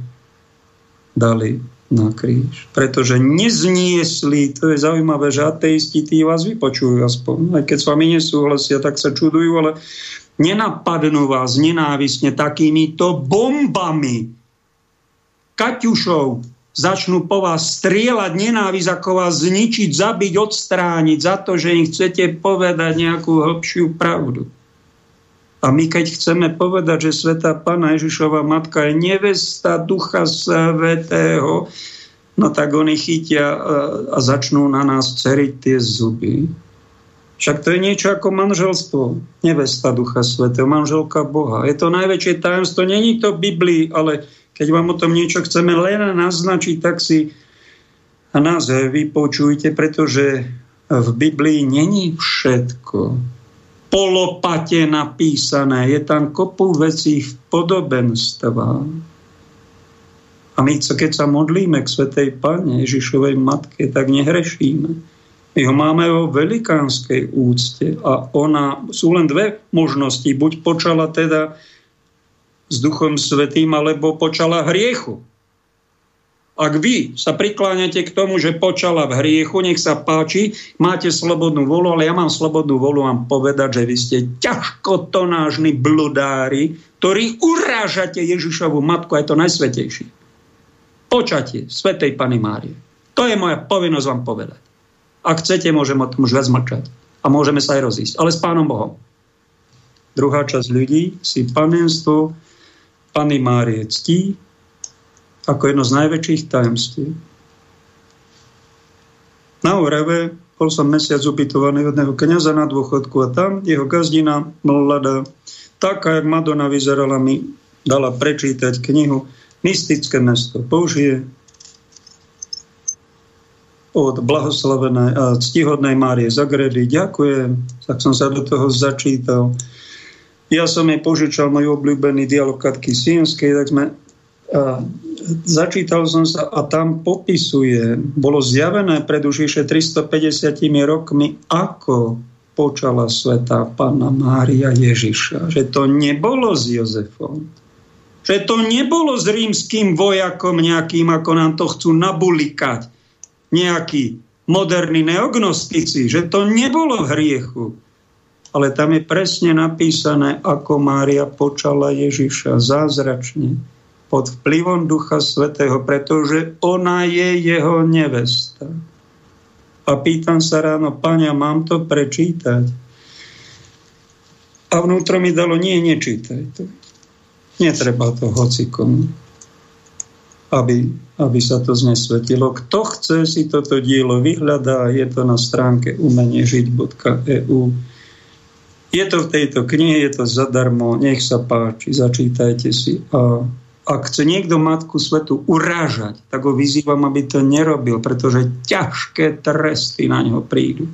Speaker 1: dali na kríž. Pretože nezniesli, to je zaujímavé, že ateisti tí vás vypočujú aspoň. Aj keď s vami nesúhlasia, tak sa čudujú, ale nenapadnú vás nenávisne takýmito bombami, kaťušov, začnú po vás strieľať nenávisť, ako vás zničiť, zabiť, odstrániť za to, že im chcete povedať nejakú hĺbšiu pravdu. A my keď chceme povedať, že Sveta Pana Ježišova Matka je nevesta Ducha Svetého, no tak oni chytia a začnú na nás ceriť tie zuby. Však to je niečo ako manželstvo. Nevesta Ducha Svetého, manželka Boha. Je to najväčšie tajomstvo. Není to Biblii, ale keď vám o tom niečo chceme len naznačiť, tak si nás vypočujte, pretože v Biblii není všetko polopate napísané. Je tam kopu vecí v podobenstvách. A my, keď sa modlíme k Svetej Pane Ježišovej Matke, tak nehrešíme. My ho máme vo velikánskej úcte a ona, sú len dve možnosti. Buď počala teda s Duchom Svetým alebo počala hriechu. Ak vy sa prikláňate k tomu, že počala v hriechu, nech sa páči, máte slobodnú volu, ale ja mám slobodnú volu vám povedať, že vy ste ťažkotonážni bludári, ktorí urážate Ježišovu matku, a je to najsvetejšie. Počatie Svetej Pany Márie. To je moja povinnosť vám povedať. Ak chcete, môžem o tom už viac mlčať. A môžeme sa aj rozísť. Ale s Pánom Bohom. Druhá časť ľudí si panenstvo Pany Márie ctí ako jedno z najväčších tajemství. Na Orave bol som mesiac ubytovaný od jedného kniaza na dôchodku a tam jeho gazdina mladá, taká, jak Madonna vyzerala, mi dala prečítať knihu Mystické mesto Božie od blahoslavenej a ctihodnej Márie Zagredy. Ďakujem, tak som sa do toho začítal. Ja som jej požičal môj obľúbený dialog Katky Sienskej, tak sme a, začítal som sa a tam popisuje, bolo zjavené pred už 350 rokmi, ako počala svetá Panna Mária Ježiša. Že to nebolo s Jozefom, že to nebolo s rímským vojakom nejakým, ako nám to chcú nabulikať. Nejakí moderní neognostici, že to nebolo v hriechu. Ale tam je presne napísané, ako Mária počala Ježiša zázračne pod vplyvom Ducha Svetého, pretože ona je jeho nevesta. A pýtam sa ráno, páňa, mám to prečítať? A vnútro mi dalo, nie, nečítaj to. Netreba to hocikom, aby, aby sa to znesvetilo. Kto chce si toto dielo vyhľadá, je to na stránke umeniežiť.eu. Je to v tejto knihe, je to zadarmo, nech sa páči, začítajte si. A ak chce niekto Matku Svetu urážať, tak ho vyzývam, aby to nerobil, pretože ťažké tresty na neho prídu.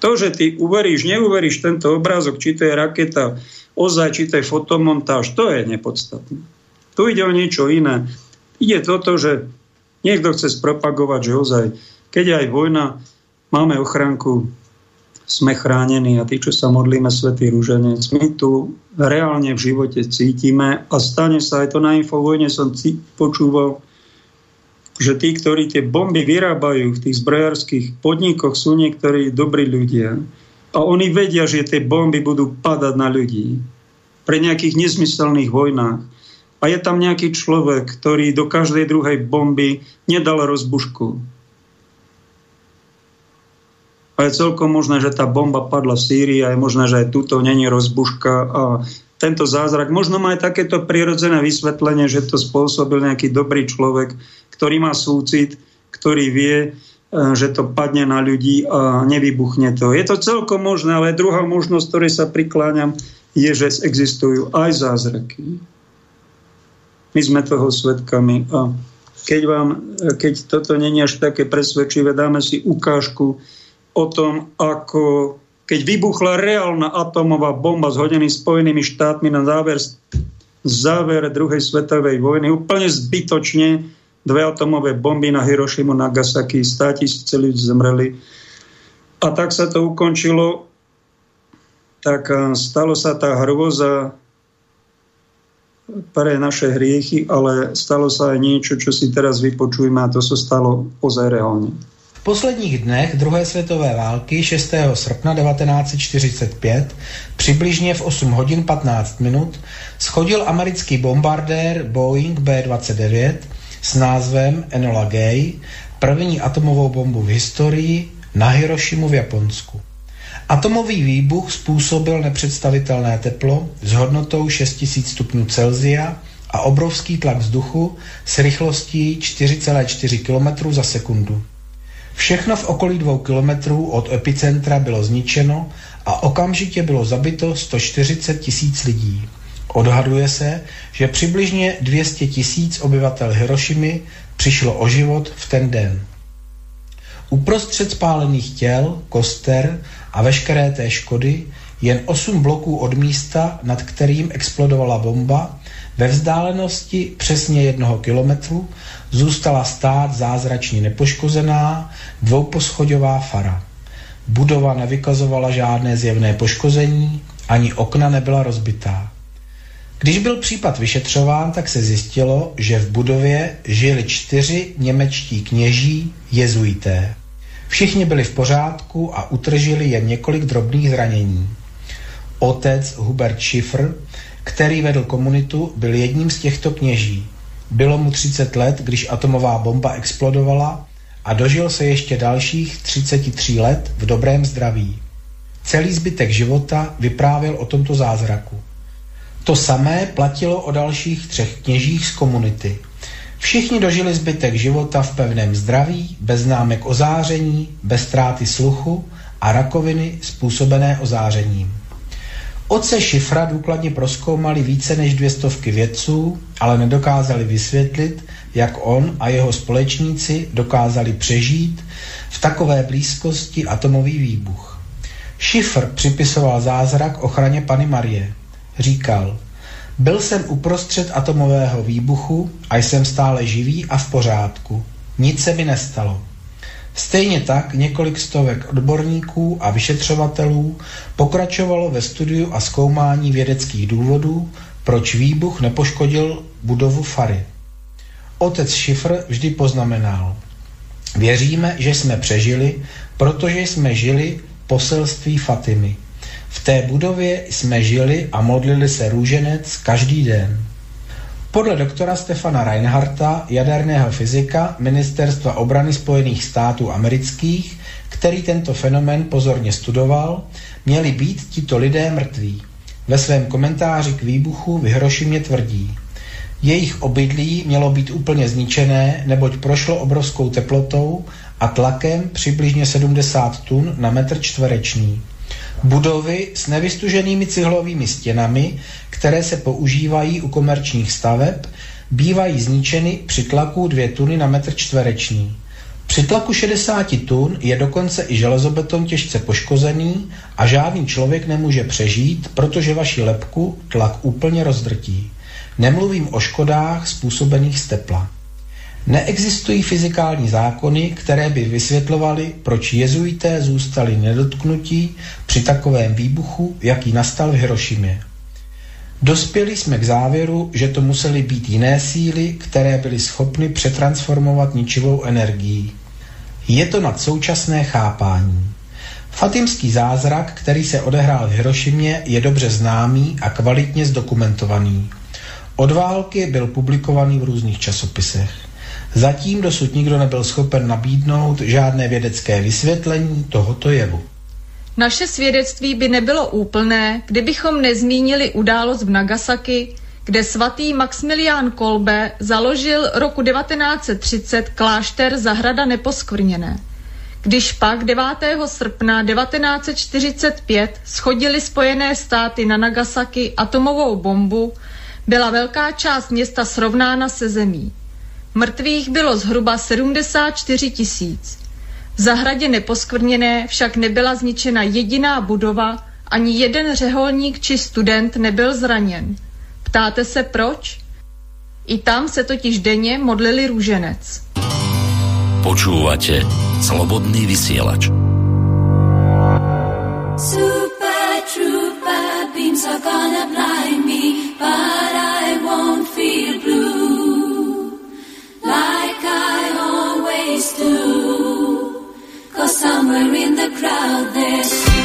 Speaker 1: To, že ty uveríš, neuveríš tento obrázok, či to je raketa, ozaj, či to je fotomontáž, to je nepodstatné. Tu ide o niečo iné. Ide toto, že niekto chce spropagovať, že ozaj, keď je aj vojna, máme ochránku, sme chránení a tí, čo sa modlíme Svetý Rúženec, my tu reálne v živote cítime a stane sa aj to na Infovojne som počúval, že tí, ktorí tie bomby vyrábajú v tých zbrojárských podnikoch, sú niektorí dobrí ľudia. A oni vedia, že tie bomby budú padať na ľudí pre nejakých nezmyselných vojnách. A je tam nejaký človek, ktorý do každej druhej bomby nedal rozbušku. A je celkom možné, že tá bomba padla v Sýrii a je možné, že aj túto není rozbuška a tento zázrak. Možno má aj takéto prirodzené vysvetlenie, že to spôsobil nejaký dobrý človek, ktorý má súcit, ktorý vie, E, že to padne na ľudí a nevybuchne to. Je to celkom možné, ale druhá možnosť, ktorej sa prikláňam, je, že existujú aj zázraky. My sme toho svetkami a keď, vám, keď toto není až také presvedčivé, dáme si ukážku o tom, ako keď vybuchla reálna atomová bomba s hodenými Spojenými štátmi na záver, záver druhej svetovej vojny, úplne zbytočne dve atomové bomby na Hirošimu, Nagasaki, 100 tisíce ľudí zomreli. A tak sa to ukončilo, tak stalo sa tá hrôza pre naše hriechy, ale stalo sa aj niečo, čo si teraz vypočujeme a to sa stalo ozaj reálne.
Speaker 3: V posledních dnech druhé světové války 6. srpna 1945 přibližně v 8 hodin 15 minut schodil americký bombardér Boeing B-29 s názvem Enola Gay první atomovou bombu v historii na Hirošimu v Japonsku. Atomový výbuch způsobil nepředstavitelné teplo s hodnotou 6000 stupňů Celzia a obrovský tlak vzduchu s rychlostí 4,4 km za sekundu. Všechno v okolí dvou kilometrů od epicentra bylo zničeno a okamžitě bylo zabito 140 tisíc lidí. Odhaduje se, že přibližně 200 tisíc obyvatel Hirošimy přišlo o život v ten den. Uprostřed spálených těl, koster a veškeré té škody jen 8 bloků od místa, nad kterým explodovala bomba, ve vzdálenosti přesně jednoho kilometru zůstala stát zázračně nepoškozená dvouposchodová fara. Budova nevykazovala žádné zjevné poškození, ani okna nebyla rozbitá. Když byl případ vyšetřován, tak se zjistilo, že v budově žili čtyři němečtí kněží jezuité. Všichni byli v pořádku a utržili jen několik drobných zranění. Otec Hubert Schiffer, který vedl komunitu, byl jedním z těchto kněží. Bylo mu 30 let, když atomová bomba explodovala a dožil se ještě dalších 33 let v dobrém zdraví. Celý zbytek života vyprávěl o tomto zázraku. To samé platilo o dalších třech kněžích z komunity. Všichni dožili zbytek života v pevném zdraví, bez známek ozáření, bez ztráty sluchu a rakoviny způsobené ozářením. Oce Šifra důkladně proskoumali více než dvě stovky vědců, ale nedokázali vysvětlit, jak on a jeho společníci dokázali přežít v takové blízkosti atomový výbuch. Šifr připisoval zázrak ochraně Pany Marie. Říkal, byl jsem uprostřed atomového výbuchu a jsem stále živý a v pořádku. Nic se mi nestalo. Stejně tak několik stovek odborníků a vyšetřovatelů pokračovalo ve studiu a zkoumání vědeckých důvodů, proč výbuch nepoškodil budovu Fary. Otec Šifr vždy poznamenal, věříme, že jsme přežili, protože jsme žili poselství Fatimy. V té budově jsme žili a modlili se růženec každý den. Podle doktora Stefana Reinharta, jaderného fyzika Ministerstva obrany Spojených států amerických, který tento fenomén pozorně studoval, měli být tito lidé mrtví. Ve svém komentáři k výbuchu v Hirošimě tvrdí, jejich obydlí mělo být úplně zničené, neboť prošlo obrovskou teplotou a tlakem přibližně 70 tun na metr čtvereční. Budovy s nevystuženými cihlovými stěnami, které se používají u komerčních staveb, bývají zničeny při tlaku 2 tuny na metr čtvereční. Při tlaku 60 tun je dokonce i železobeton těžce poškozený a žádný člověk nemůže přežít, protože vaši lepku tlak úplně rozdrtí. Nemluvím o škodách způsobených z tepla. Neexistují fyzikální zákony, které by vysvětlovaly, proč jezuité zůstali nedotknutí při takovém výbuchu, jaký nastal v Hirošimě. Dospěli jsme k závěru, že to musely být jiné síly, které byly schopny přetransformovat ničivou energií. Je to nad současné chápání. Fatimský zázrak, který se odehrál v Hirošimě, je dobře známý a kvalitně zdokumentovaný. Od války byl publikovaný v různých časopisech. Zatím dosud nikdo nebyl schopen nabídnout žádné vědecké vysvětlení tohoto jevu.
Speaker 4: Naše svědectví by nebylo úplné, kdybychom nezmínili událost v Nagasaki, kde svatý Maximilián Kolbe založil roku 1930 klášter Zahrada neposkvrněné. Když pak 9. srpna 1945 schodili Spojené státy na Nagasaki atomovou bombu, byla velká část města srovnána se zemí. Mrtvých bylo zhruba 74 tisíc. V zahradě neposkvrněné však nebyla zničena jediná budova, ani jeden řeholník či student nebyl zraněn. Ptáte se proč? I tam se totiž denně modlili růženec.
Speaker 2: Počúvate Slobodný vysielač.
Speaker 5: Super trooper beams are gonna blind me, but I like I always do. Cause somewhere in the crowd there's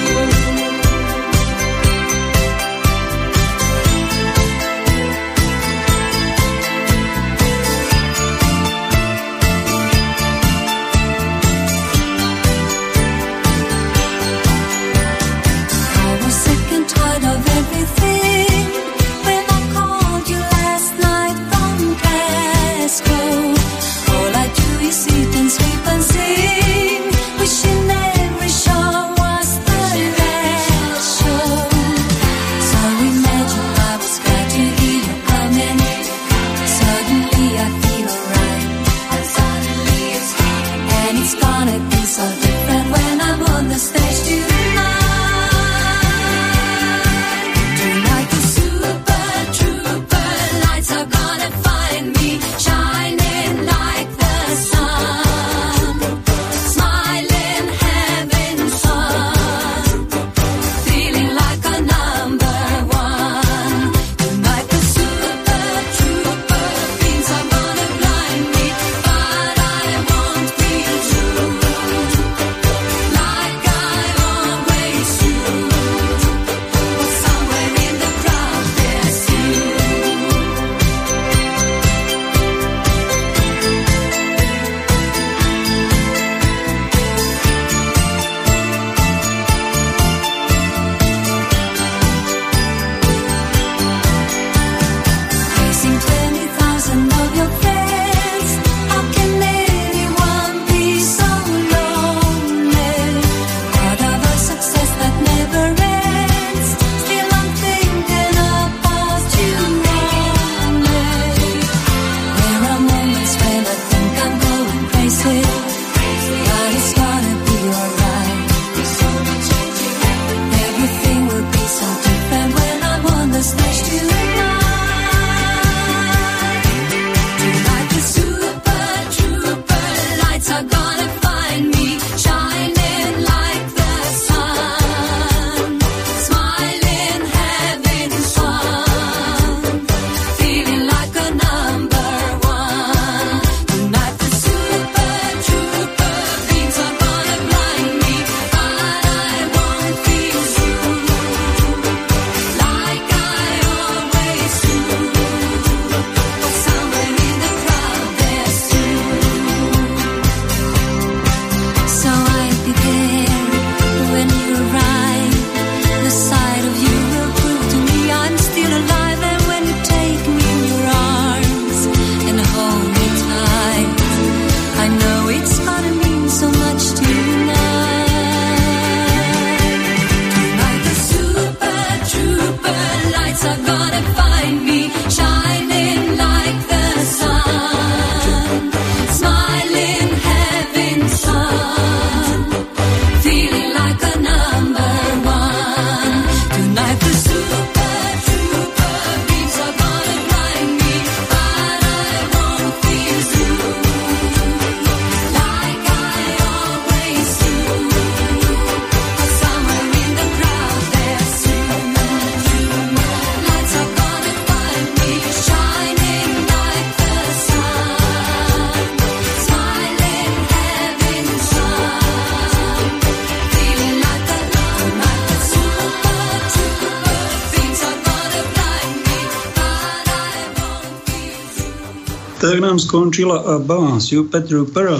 Speaker 1: skončila Abba, Super Trooper.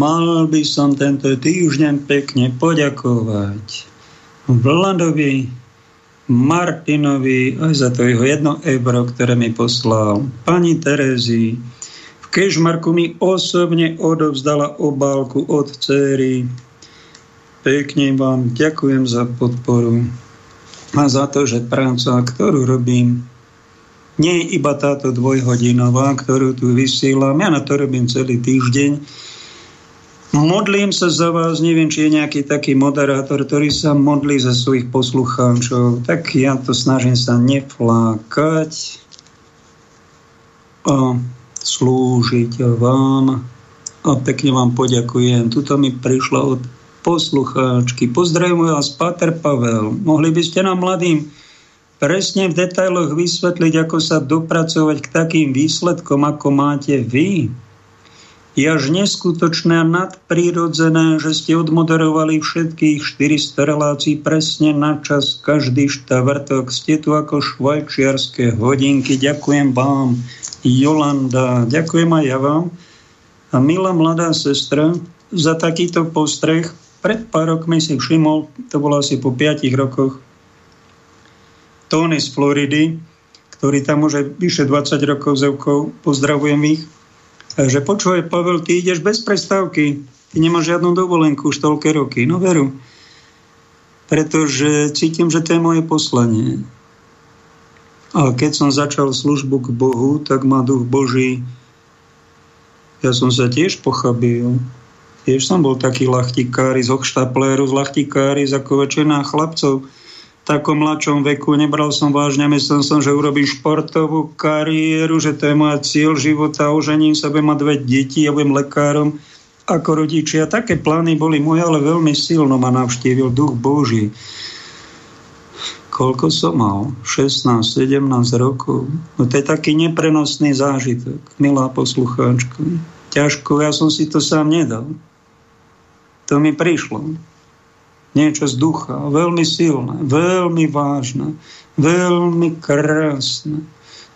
Speaker 1: Mal by som tento týždeň pekne poďakovať Vladovi, Martinovi aj za to jeho jedno euro, ktoré mi poslal. Pani Terezi, v Kešmarku mi osobne odovzdala obálku od céry. Pekne vám ďakujem za podporu a za to, že práca, ktorú robím, nie iba táto dvojhodinová, ktorú tu vysielam. Ja na to robím celý týždeň. Modlím sa za vás, neviem, či je nejaký taký moderátor, ktorý sa modlí za svojich poslucháčov. Tak ja to snažím sa neflákať a slúžiť vám a pekne vám poďakujem. Tuto mi prišla od poslucháčky. Pozdravujem vás, Páter Pavel. Mohli by ste nám mladým presne v detailoch vysvetliť, ako sa dopracovať k takým výsledkom, ako máte vy? Je až neskutočné a nadprirodzené, že ste odmoderovali všetkých 400 relácií presne na čas, každý štvrtok. Ste tu ako švajčiarske hodinky. Ďakujem vám, Jolanda. Ďakujem aj ja vám. A milá mladá sestra, za takýto postreh pred pár rokmi si všimol, to bolo asi po 5 rokoch, Tony z Floridy, ktorý tam už vyše 20 rokov zevkou, pozdravujem ich, že počúvaj, Pavel, ty ideš bez prestávky, ty nemáš žiadnu dovolenku už toľké roky. No veru, pretože cítim, že to je moje poslanie. A keď som začal službu k Bohu, tak ma duch Boží, ja som sa tiež pochabil. Tiež som bol taký lachtikári z hochštapléru, z lachtikári, ako väčšina chlapcov takom mladšom veku, nebral som vážne, myslel som, že urobím športovú kariéru, že to je môj cieľ života, ožením sa, budem mať dve deti, ja budem lekárom ako rodičia. Také plány boli moje, ale veľmi silno ma navštívil duch Boží. Koľko som mal? 16, 17 rokov. No to je taký neprenosný zážitok, milá poslucháčka. Ťažko, ja som si to sám nedal. To mi prišlo niečo z ducha, veľmi silné, veľmi vážne, veľmi krásne.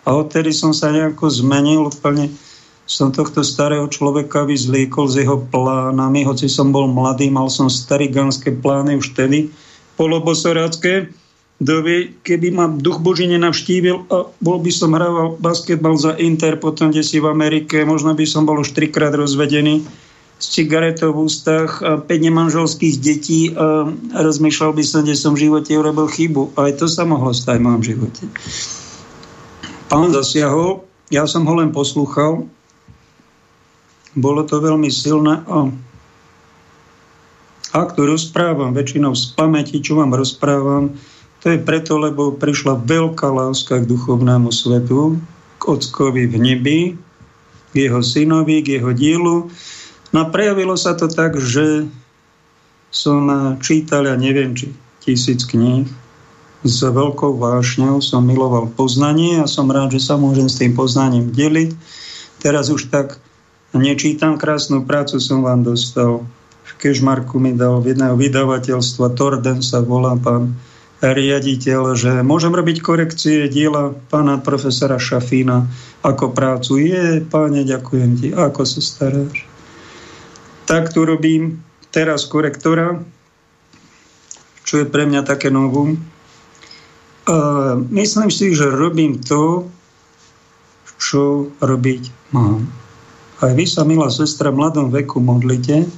Speaker 1: A odtedy som sa nejako zmenil úplne, som tohto starého človeka vyzlíkol s jeho plánami, hoci som bol mladý, mal som starigánske plány už vtedy, polobosorácké, doby, keby ma duch Boží nenavštívil a bol by som hrával basketbal za Inter, potom kde v Amerike, možno by som bol už trikrát rozvedený, s cigaretou v ústach, 5 nemanželských detí a rozmýšľal by som, kde som v živote urobil chybu. Aj to sa mohlo stať v mojom živote. Pán zasiahol, ja som ho len poslúchal, bolo to veľmi silné a ak to rozprávam väčšinou z pamäti, čo vám rozprávam, to je preto, lebo prišla veľká láska k duchovnému svetu, k Ockovi v nebi, k jeho synovi, k jeho dielu No a prejavilo sa to tak, že som čítal, ja neviem, či tisíc kníh, s veľkou vášňou som miloval poznanie a som rád, že sa môžem s tým poznaním deliť. Teraz už tak nečítam krásnu prácu, som vám dostal. V Kešmarku mi dal v jedného vydavateľstva, Torden sa volá pán riaditeľ, že môžem robiť korekcie diela pána profesora Šafína ako prácu. Je, páne, ďakujem ti, ako sa staráš tak tu robím teraz korektora, čo je pre mňa také novum. Uh, myslím si, že robím to, čo robiť mám. Aj vy sa, milá sestra, v mladom veku modlite,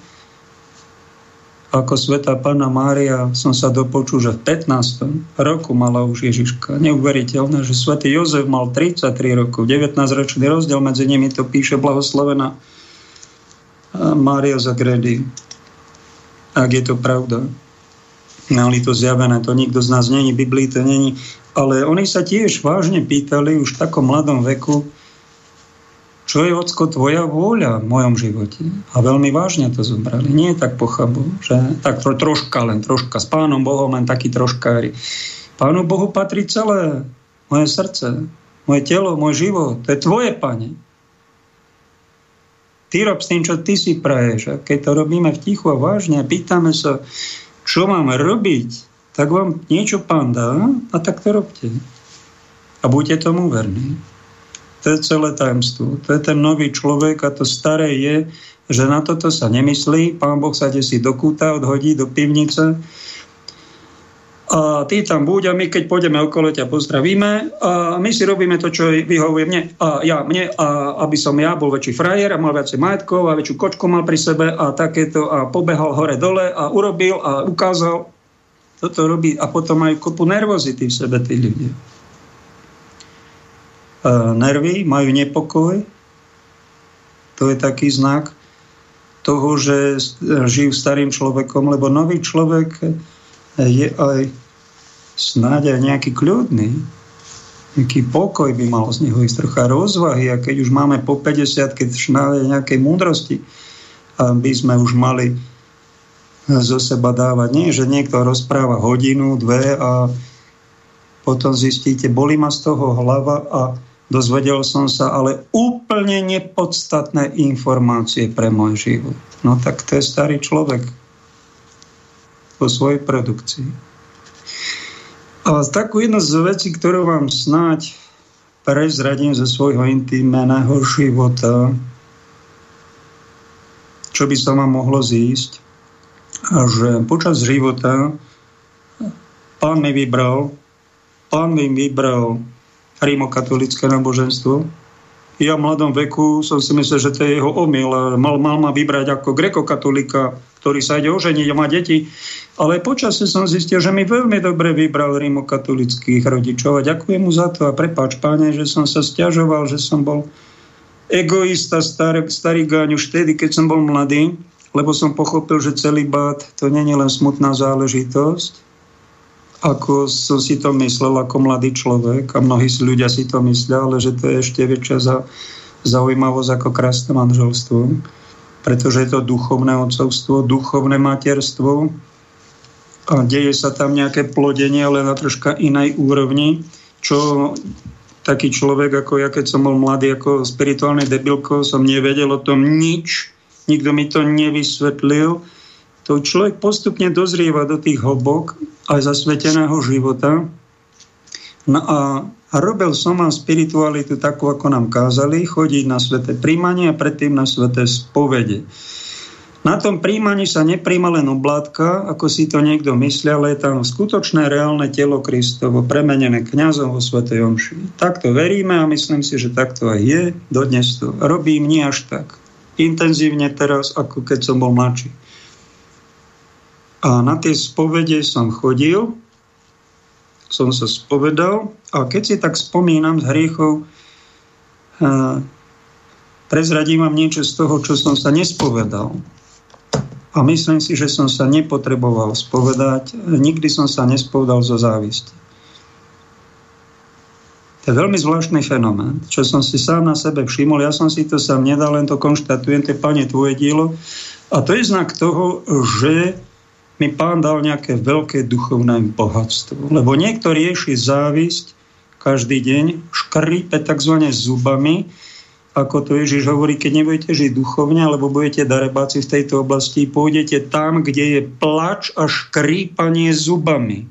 Speaker 1: ako sveta Pána Mária som sa dopočul, že v 15. roku mala už Ježiška. Neuveriteľné, že svätý Jozef mal 33 rokov, 19-ročný rozdiel medzi nimi, to píše blahoslavená Mária Zagredy, ak je to pravda. Mali to zjavené, to nikto z nás není, Biblii to není. Ale oni sa tiež vážne pýtali už v takom mladom veku, čo je, ocko, tvoja vôľa v mojom živote. A veľmi vážne to zobrali. Nie tak pochabu, že tak tro, troška, len troška. S Pánom Bohom len taký troškári. Pánu Bohu patrí celé moje srdce, moje telo, môj život. To je tvoje, Pane. Ty rob s tým, čo ty si praješ. A keď to robíme v tichu a vážne pýtame sa, čo máme robiť, tak vám niečo pán dá a tak to robte. A buďte tomu verní. To je celé tajemstvo. To je ten nový človek a to staré je, že na toto sa nemyslí. Pán Boh sa si do kúta odhodí do pivnice a ty tam buď a my keď pôjdeme okolo ťa pozdravíme a my si robíme to, čo vyhovuje mne a ja mne a aby som ja bol väčší frajer a mal viacej majetkov a väčšiu kočku mal pri sebe a takéto a pobehal hore dole a urobil a ukázal. Toto robí a potom majú kopu nervozity v sebe tí ľudia. A nervy, majú nepokoj. To je taký znak toho, že žijú starým človekom, lebo nový človek je aj snáď aj nejaký kľudný, nejaký pokoj by mal z neho ísť, trocha rozvahy a keď už máme po 50, keď snáď nejakej múdrosti, by sme už mali zo seba dávať. Nie, že niekto rozpráva hodinu, dve a potom zistíte, boli ma z toho hlava a dozvedel som sa ale úplne nepodstatné informácie pre môj život. No tak to je starý človek vo svojej produkcii. A takú jednu z vecí, ktorú vám snáď prezradím zo svojho intimného života, čo by sa vám mohlo zísť, že počas života pán mi vybral, pán mi vybral rímokatolické náboženstvo. Ja v mladom veku som si myslel, že to je jeho omyl. Mal, mal ma vybrať ako grekokatolika, ktorý sa ide oženiť a má deti. Ale počasie som zistil, že mi veľmi dobre vybral rímokatolických rodičov a ďakujem mu za to a prepáč páne, že som sa stiažoval, že som bol egoista, starý, starý gáň už vtedy, keď som bol mladý, lebo som pochopil, že celý bát to nie je len smutná záležitosť, ako som si to myslel ako mladý človek a mnohí ľudia si to myslia, ale že to je ešte väčšia za, zaujímavosť ako krásne manželstvo, pretože je to duchovné odcovstvo, duchovné materstvo, a deje sa tam nejaké plodenie, ale na troška inej úrovni, čo taký človek ako ja, keď som bol mladý ako spirituálny debilko, som nevedel o tom nič, nikto mi to nevysvetlil. To človek postupne dozrieva do tých hlbok aj zasveteného života. No a robil som vám spiritualitu takú, ako nám kázali, chodiť na sveté príjmanie a predtým na sveté spovede. Na tom príjmaní sa nepríjma len oblátka, ako si to niekto myslí, ale je tam skutočné reálne telo Kristovo, premenené kňazom vo Svetej Omši. Takto veríme a myslím si, že takto aj je. Dodnes to robím nie až tak intenzívne teraz, ako keď som bol mladší. A na tie spovede som chodil, som sa spovedal a keď si tak spomínam z hriechov, eh, prezradím vám niečo z toho, čo som sa nespovedal. A myslím si, že som sa nepotreboval spovedať. Nikdy som sa nespovedal zo závisti. To je veľmi zvláštny fenomén, čo som si sám na sebe všimol. Ja som si to sám nedal, len to konštatujem, to je, Pane, tvoje dielo. A to je znak toho, že mi pán dal nejaké veľké duchovné bohatstvo. Lebo niekto rieši závisť každý deň, škrípe tzv. zubami, ako to Ježiš hovorí, keď nebudete žiť duchovne, alebo budete darebáci v tejto oblasti, pôjdete tam, kde je plač a škrípanie zubami.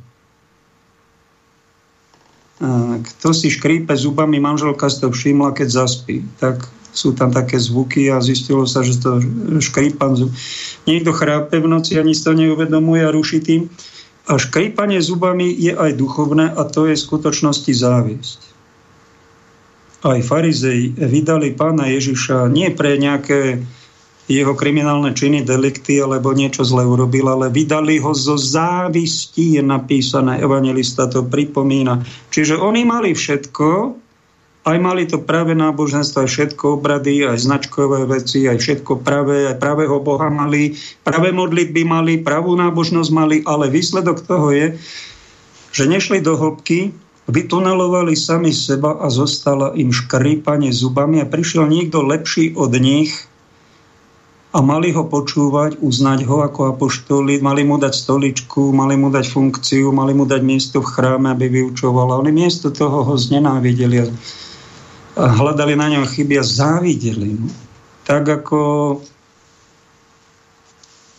Speaker 1: Kto si škrípe zubami, manželka si to všimla, keď zaspí. Tak sú tam také zvuky a zistilo sa, že to škrípan zub. Niekto chrápe v noci, ani si to neuvedomuje a ruší tým. A škrípanie zubami je aj duchovné a to je v skutočnosti závisť aj farizej vydali pána Ježiša nie pre nejaké jeho kriminálne činy, delikty alebo niečo zle urobil, ale vydali ho zo závisti, je napísané, evangelista to pripomína. Čiže oni mali všetko, aj mali to práve náboženstvo, aj všetko obrady, aj značkové veci, aj všetko pravé, aj pravého Boha mali, pravé modlitby mali, pravú nábožnosť mali, ale výsledok toho je, že nešli do hĺbky, vytunelovali sami seba a zostala im škrípanie zubami a prišiel niekto lepší od nich a mali ho počúvať, uznať ho ako apoštoli, mali mu dať stoličku, mali mu dať funkciu, mali mu dať miesto v chráme, aby vyučoval. A oni miesto toho ho znenávideli hľadali na ňom chyby a závideli mu. Tak ako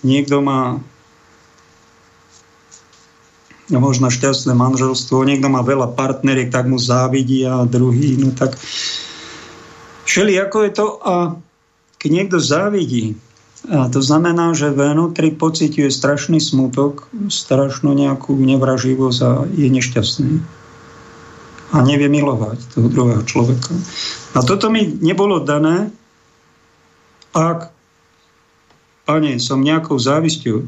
Speaker 1: niekto má No, možno šťastné manželstvo, niekto má veľa partneriek, tak mu závidí a druhý, no tak Všeli ako je to a keď niekto závidí, a to znamená, že vnútri pociťuje strašný smutok, strašnú nejakú nevraživosť a je nešťastný. A nevie milovať toho druhého človeka. A toto mi nebolo dané, ak, pane, som nejakou závisťou,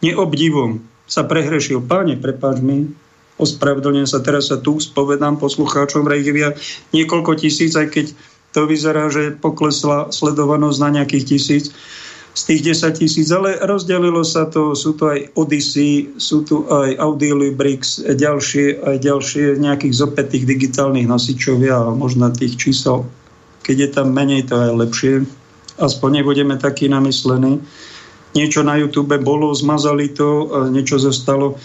Speaker 1: neobdivom sa prehrešil, pane, prepáč mi, ospravedlňujem sa, teraz sa tu spovedám poslucháčom Rejgivia niekoľko tisíc, aj keď to vyzerá, že poklesla sledovanosť na nejakých tisíc z tých 10 tisíc, ale rozdelilo sa to, sú to aj Odyssey, sú tu aj Audiolibrix, ďalšie, aj ďalšie nejakých zopätých digitálnych nosičovia a možno tých čísel, keď je tam menej, to je lepšie. Aspoň nebudeme takí namyslení. Niečo na YouTube bolo, zmazali to, niečo zostalo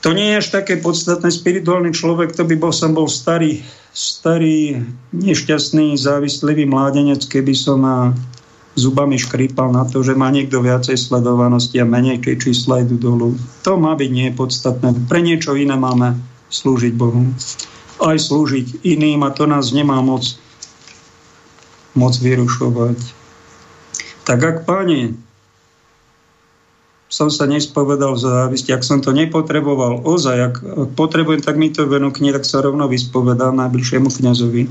Speaker 1: to nie je až také podstatné. Spirituálny človek, to by bol, som bol starý, starý, nešťastný, závislivý mládenec, keby som a zubami škrípal na to, že má niekto viacej sledovanosti a menej, keď čísla idú dolu. To má byť nie podstatné. Pre niečo iné máme slúžiť Bohu. Aj slúžiť iným a to nás nemá moc, moc vyrušovať. Tak ak, páni, som sa nespovedal v závisti. Ak som to nepotreboval ozaj, ak potrebujem, tak mi to venúkne, tak sa rovno vyspovedám najbližšiemu kniazovi.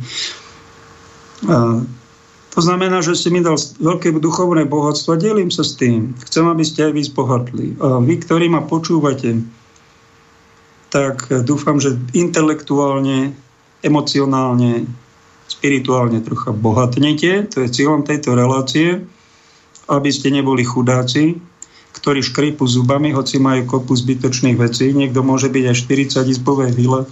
Speaker 1: To znamená, že si mi dal veľké duchovné bohatstvo a delím sa s tým. Chcem, aby ste aj vy zbohatli. A vy, ktorí ma počúvate, tak dúfam, že intelektuálne, emocionálne, spirituálne trocha bohatnete. To je cieľom tejto relácie, aby ste neboli chudáci, ktorí škrípu zubami, hoci majú kopu zbytočných vecí. Niekto môže byť aj 40 izbové vile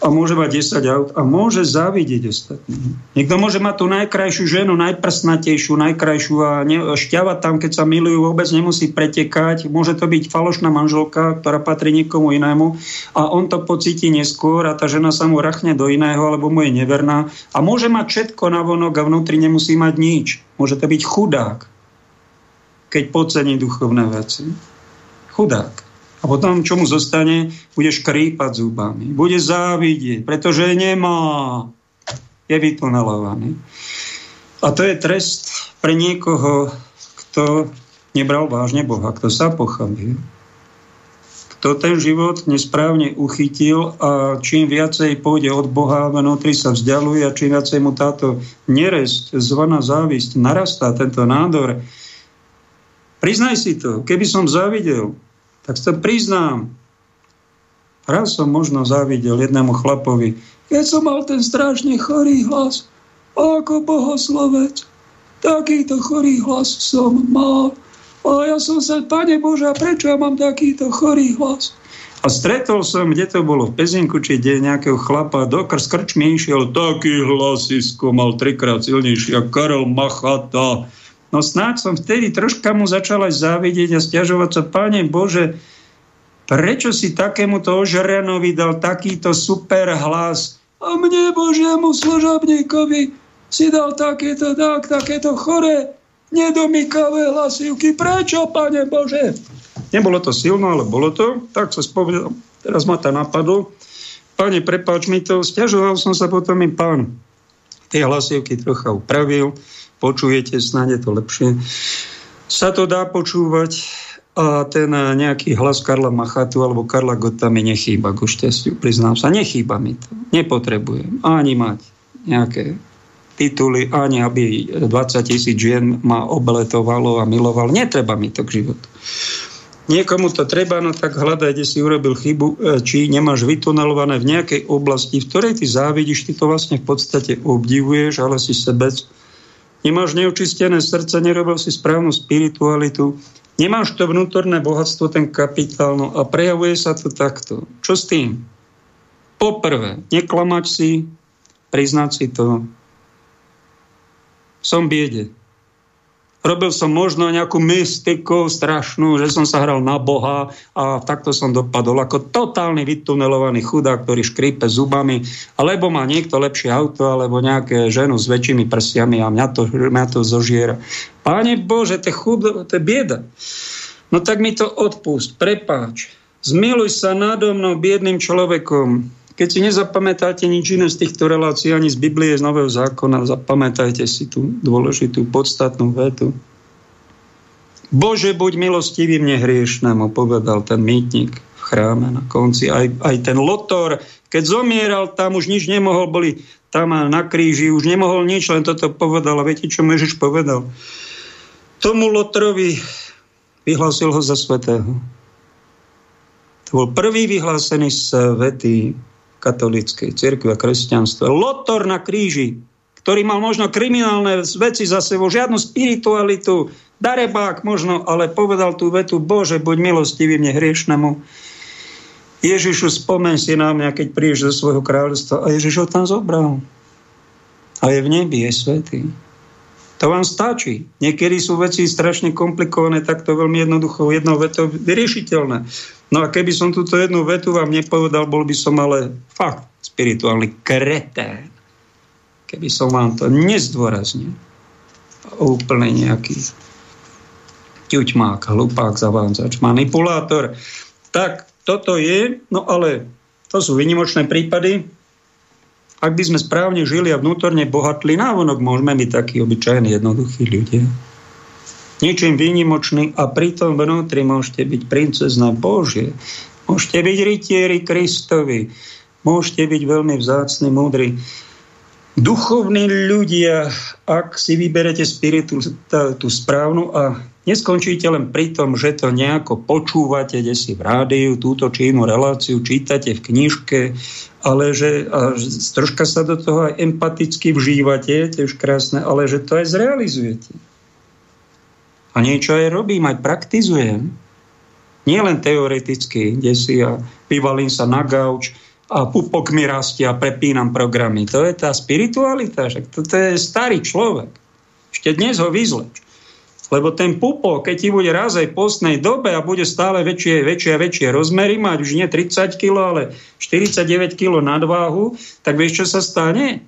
Speaker 1: a môže mať 10 aut a môže závidieť ostatným. Niekto môže mať tú najkrajšiu ženu, najprsnatejšiu, najkrajšiu a ne, šťavať tam, keď sa milujú, vôbec nemusí pretekať. Môže to byť falošná manželka, ktorá patrí niekomu inému a on to pocíti neskôr a tá žena sa mu rachne do iného alebo mu je neverná a môže mať všetko na vonok a vnútri nemusí mať nič. Môže to byť chudák keď podcení duchovné veci. Chudák. A potom, čo mu zostane, bude škrípať zubami. Bude závidieť, pretože nemá. Je vytunelovaný. A to je trest pre niekoho, kto nebral vážne Boha, kto sa pochamil. Kto ten život nesprávne uchytil a čím viacej pôjde od Boha, vnútri sa vzdialuje a čím viacej mu táto neresť, zvaná závisť, narastá tento nádor, Priznaj si to. Keby som zavidel, tak sa priznám. Raz som možno zavidel jednému chlapovi, keď som mal ten strašne chorý hlas, ako bohoslovec, takýto chorý hlas som mal. A ja som sa, Pane Bože, a prečo ja mám takýto chorý hlas? A stretol som, kde to bolo, v Pezinku, či kde nejakého chlapa, do kr- skrčmi išiel, taký hlasisko mal trikrát silnejší, ako Karel Machata, No snáď som vtedy troška mu začal aj závidieť a stiažovať sa, Pane Bože, prečo si takémuto ožrenovi dal takýto super hlas a mne Božiemu služobníkovi si dal takéto, tak, takéto chore, nedomykavé hlasivky. Prečo, Pane Bože? Nebolo to silno, ale bolo to. Tak sa spovedal. Teraz ma to napadlo. Pane, prepáč mi to. Stiažoval som sa potom im pán tie hlasivky trocha upravil počujete, snáď je to lepšie, sa to dá počúvať a ten nejaký hlas Karla Machatu alebo Karla Gota mi nechýba, ku šťastiu, priznám sa. Nechýba mi to. Nepotrebujem ani mať nejaké tituly, ani aby 20 tisíc žien ma obletovalo a milovalo. Netreba mi to k životu. Niekomu to treba, no tak hľadaj, kde si urobil chybu, e, či nemáš vytunelované v nejakej oblasti, v ktorej ty závidíš, ty to vlastne v podstate obdivuješ, ale si sebec nemáš neočistené srdce, nerobil si správnu spiritualitu, nemáš to vnútorné bohatstvo, ten kapitál, no a prejavuje sa to takto. Čo s tým? Poprvé, neklamať si, priznať si to. Som biede. Robil som možno nejakú mystiku strašnú, že som sa hral na Boha a takto som dopadol ako totálny vytunelovaný chudák, ktorý škrípe zubami, alebo má niekto lepšie auto, alebo nejaké ženu s väčšími prstiami a mňa to, mňa to zožiera. Páne Bože, to je, chudo, to je bieda. No tak mi to odpust, prepáč. Zmiluj sa nado mnou, biedným človekom, keď si nezapamätáte nič iné z týchto relácií, ani z Biblie, z Nového zákona, zapamätajte si tú dôležitú, podstatnú vetu. Bože, buď milostivý mne hriešnemu, povedal ten mýtnik v chráme na konci. Aj, aj ten lotor, keď zomieral, tam už nič nemohol, boli tam na kríži, už nemohol nič, len toto povedal. A viete, čo Mežiš povedal? Tomu Lotrovi vyhlásil ho za svetého. To bol prvý vyhlásený svetý katolíckej cirkvi a kresťanstva. Lotor na kríži, ktorý mal možno kriminálne veci za sebou, žiadnu spiritualitu, darebák možno, ale povedal tú vetu, Bože, buď milostivý mne hriešnemu. Ježišu, spomen si na mňa, keď prídeš zo svojho kráľovstva. A Ježiš ho tam zobral. A je v nebi, je svetý. To vám stačí. Niekedy sú veci strašne komplikované, tak to veľmi jednoducho, jednou vetou vyriešiteľné. No a keby som túto jednu vetu vám nepovedal, bol by som ale fakt spirituálny kretén. Keby som vám to nezdôraznil. Úplne nejaký ťuťmák, hlupák, zavádzač, manipulátor. Tak toto je, no ale to sú vynimočné prípady, ak by sme správne žili a vnútorne bohatli, návonok môžeme byť takí obyčajní, jednoduchí ľudia. Ničím výnimočný a pritom vnútri môžete byť princezna Božie. Môžete byť rytieri Kristovi. Môžete byť veľmi vzácni, múdri. Duchovní ľudia, ak si vyberete spiritu tú správnu a Neskončíte len pri tom, že to nejako počúvate, kde si v rádiu, túto či inú reláciu, čítate v knižke, ale že a troška sa do toho aj empaticky vžívate, tiež krásne, ale že to aj zrealizujete. A niečo aj robím, aj praktizujem. Nie len teoreticky, kde si ja vyvalím sa na gauč a pupok mi rastie a prepínam programy. To je tá spiritualita, že to, to je starý človek. Ešte dnes ho vyzleč. Lebo ten pupo, keď ti bude raz aj postnej dobe a bude stále väčšie, väčšie a väčšie rozmery, mať už nie 30 kg, ale 49 kg nadváhu, tak vieš, čo sa stane?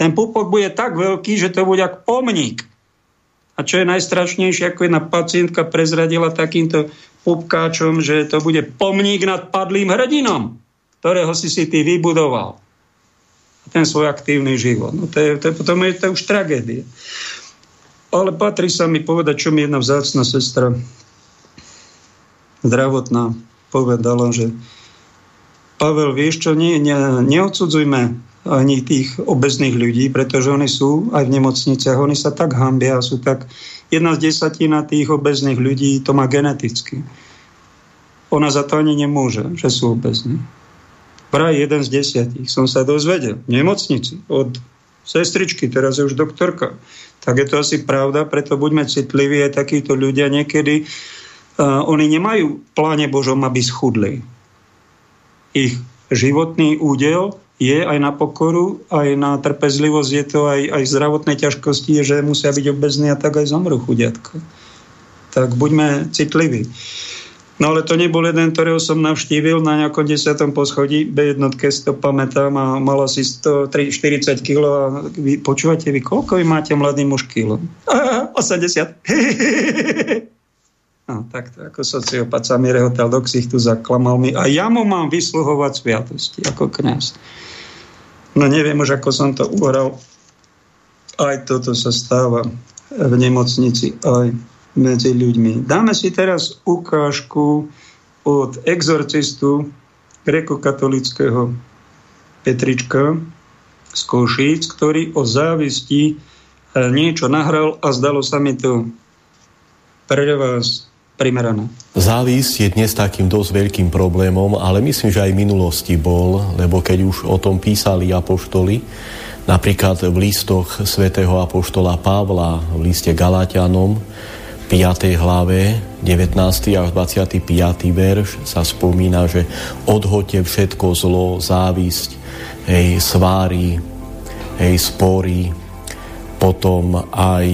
Speaker 1: Ten pupok bude tak veľký, že to bude ako pomník. A čo je najstrašnejšie, ako jedna pacientka prezradila takýmto pupkáčom, že to bude pomník nad padlým hrdinom, ktorého si si ty vybudoval. Ten svoj aktívny život. No to je, to je, potom je to už tragédia. Ale patrí sa mi povedať, čo mi jedna vzácna sestra zdravotná povedala, že Pavel, vieš čo, nie, ne, neodsudzujme ani tých obezných ľudí, pretože oni sú aj v nemocniciach, oni sa tak hambia, sú tak jedna z desatina tých obezných ľudí to má geneticky. Ona za to ani nemôže, že sú obezní. Vraj jeden z desiatich som sa dozvedel v nemocnici od sestričky, teraz je už doktorka, tak je to asi pravda, preto buďme citliví, aj takíto ľudia niekedy, uh, oni nemajú v pláne Božom, aby schudli. Ich životný údel je aj na pokoru, aj na trpezlivosť, je to aj, aj zdravotné ťažkosti, že musia byť obezní a tak aj zomru chudiatko. Tak buďme citliví. No ale to nebol jeden, ktorého som navštívil na nejakom desiatom poschodí, B1 si to pamätám a mala si 140 kg a vy, počúvate vy, koľko vy máte mladý muž kilo? <laughs> 80. <laughs> no, tak to ako sociopat sa mi rehotal do ksichtu, zaklamal mi a ja mu mám vysluhovať sviatosti ako kňaz. No neviem už, ako som to uhral. Aj toto sa stáva v nemocnici, aj medzi ľuďmi. Dáme si teraz ukážku od exorcistu grekokatolického Petrička z Košíc, ktorý o závisti e, niečo nahral a zdalo sa mi to pre vás primerané.
Speaker 6: Závisť je dnes takým dosť veľkým problémom, ale myslím, že aj v minulosti bol, lebo keď už o tom písali apoštoli, napríklad v listoch svätého apoštola Pavla, v liste Galatianom, 5. hlave, 19. až 25. verš sa spomína, že odhoďte všetko zlo, závisť, hej, svári, hej, spory, potom aj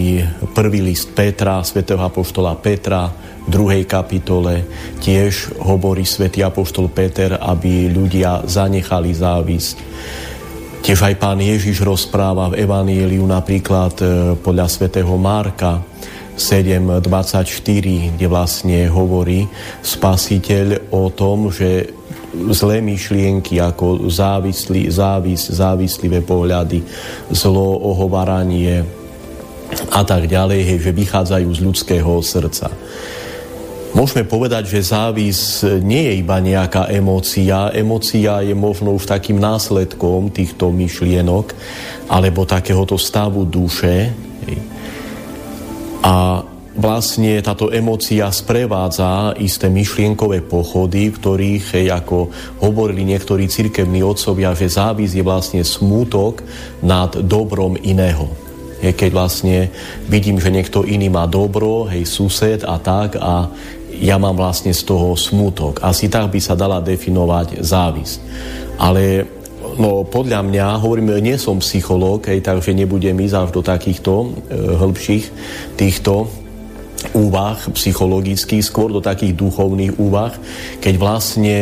Speaker 6: prvý list Petra, svätého apoštola Petra, v druhej kapitole tiež hovorí svätý apoštol Peter, aby ľudia zanechali závisť. Tiež aj pán Ježiš rozpráva v Evanieliu napríklad e, podľa svätého Marka, 7.24, kde vlastne hovorí spasiteľ o tom, že zlé myšlienky ako závislí, závis, závislivé pohľady, zlo, ohovaranie a tak ďalej, hej, že vychádzajú z ľudského srdca. Môžeme povedať, že závis nie je iba nejaká emócia. Emócia je možno už takým následkom týchto myšlienok alebo takéhoto stavu duše. A vlastne táto emócia sprevádza isté myšlienkové pochody, ktorých, ako hovorili niektorí cirkevní otcovia, že závis je vlastne smútok nad dobrom iného. Je, keď vlastne vidím, že niekto iný má dobro, hej, sused a tak a ja mám vlastne z toho smútok. Asi tak by sa dala definovať závisť. Ale no, podľa mňa, hovorím, nie som psychológ, hej, takže nebudem ísť až do takýchto e, hĺbších týchto úvah psychologických, skôr do takých duchovných úvah, keď vlastne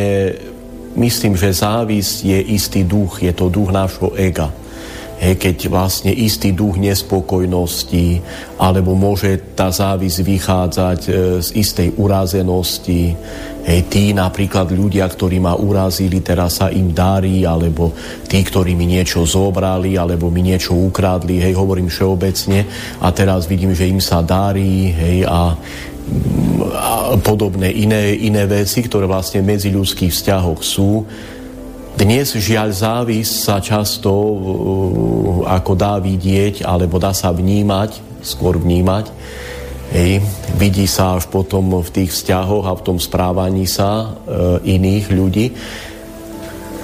Speaker 6: myslím, že závisť je istý duch, je to duch nášho ega Hej, keď vlastne istý duch nespokojnosti, alebo môže tá závisť vychádzať e, z istej urazenosti. Hej, tí napríklad ľudia, ktorí ma urazili, teraz sa im darí, alebo tí, ktorí mi niečo zobrali, alebo mi niečo ukradli, hej, hovorím všeobecne, a teraz vidím, že im sa darí, hej, a a podobné iné, iné veci, ktoré vlastne v medziľudských vzťahoch sú, dnes žiaľ závis sa často ako dá vidieť, alebo dá sa vnímať, skôr vnímať. Hej, vidí sa až potom v tých vzťahoch a v tom správaní sa uh, iných ľudí.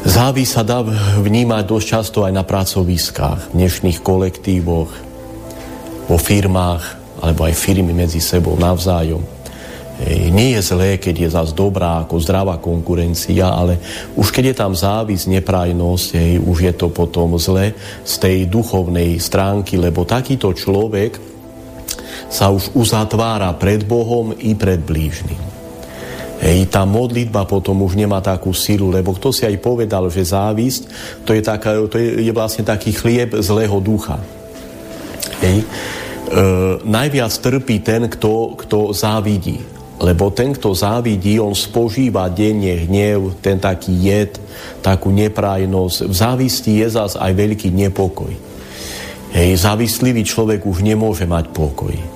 Speaker 6: Závis sa dá vnímať dosť často aj na pracoviskách, v dnešných kolektívoch, vo firmách, alebo aj firmy medzi sebou navzájom. Nie je zlé, keď je zase dobrá, ako zdravá konkurencia, ale už keď je tam závis, neprajnosť, hej, už je to potom zle z tej duchovnej stránky, lebo takýto človek sa už uzatvára pred Bohom i pred blížnym. Hej, tá modlitba potom už nemá takú silu, lebo kto si aj povedal, že závisť, to je, taká, to je, je vlastne taký chlieb zlého ducha. Hej. E, najviac trpí ten, kto, kto závidí. Lebo ten, kto závidí, on spožíva denne hnev, ten taký jed, takú neprajnosť. V závisti je zás aj veľký nepokoj. Hej, závislivý človek už nemôže mať pokoj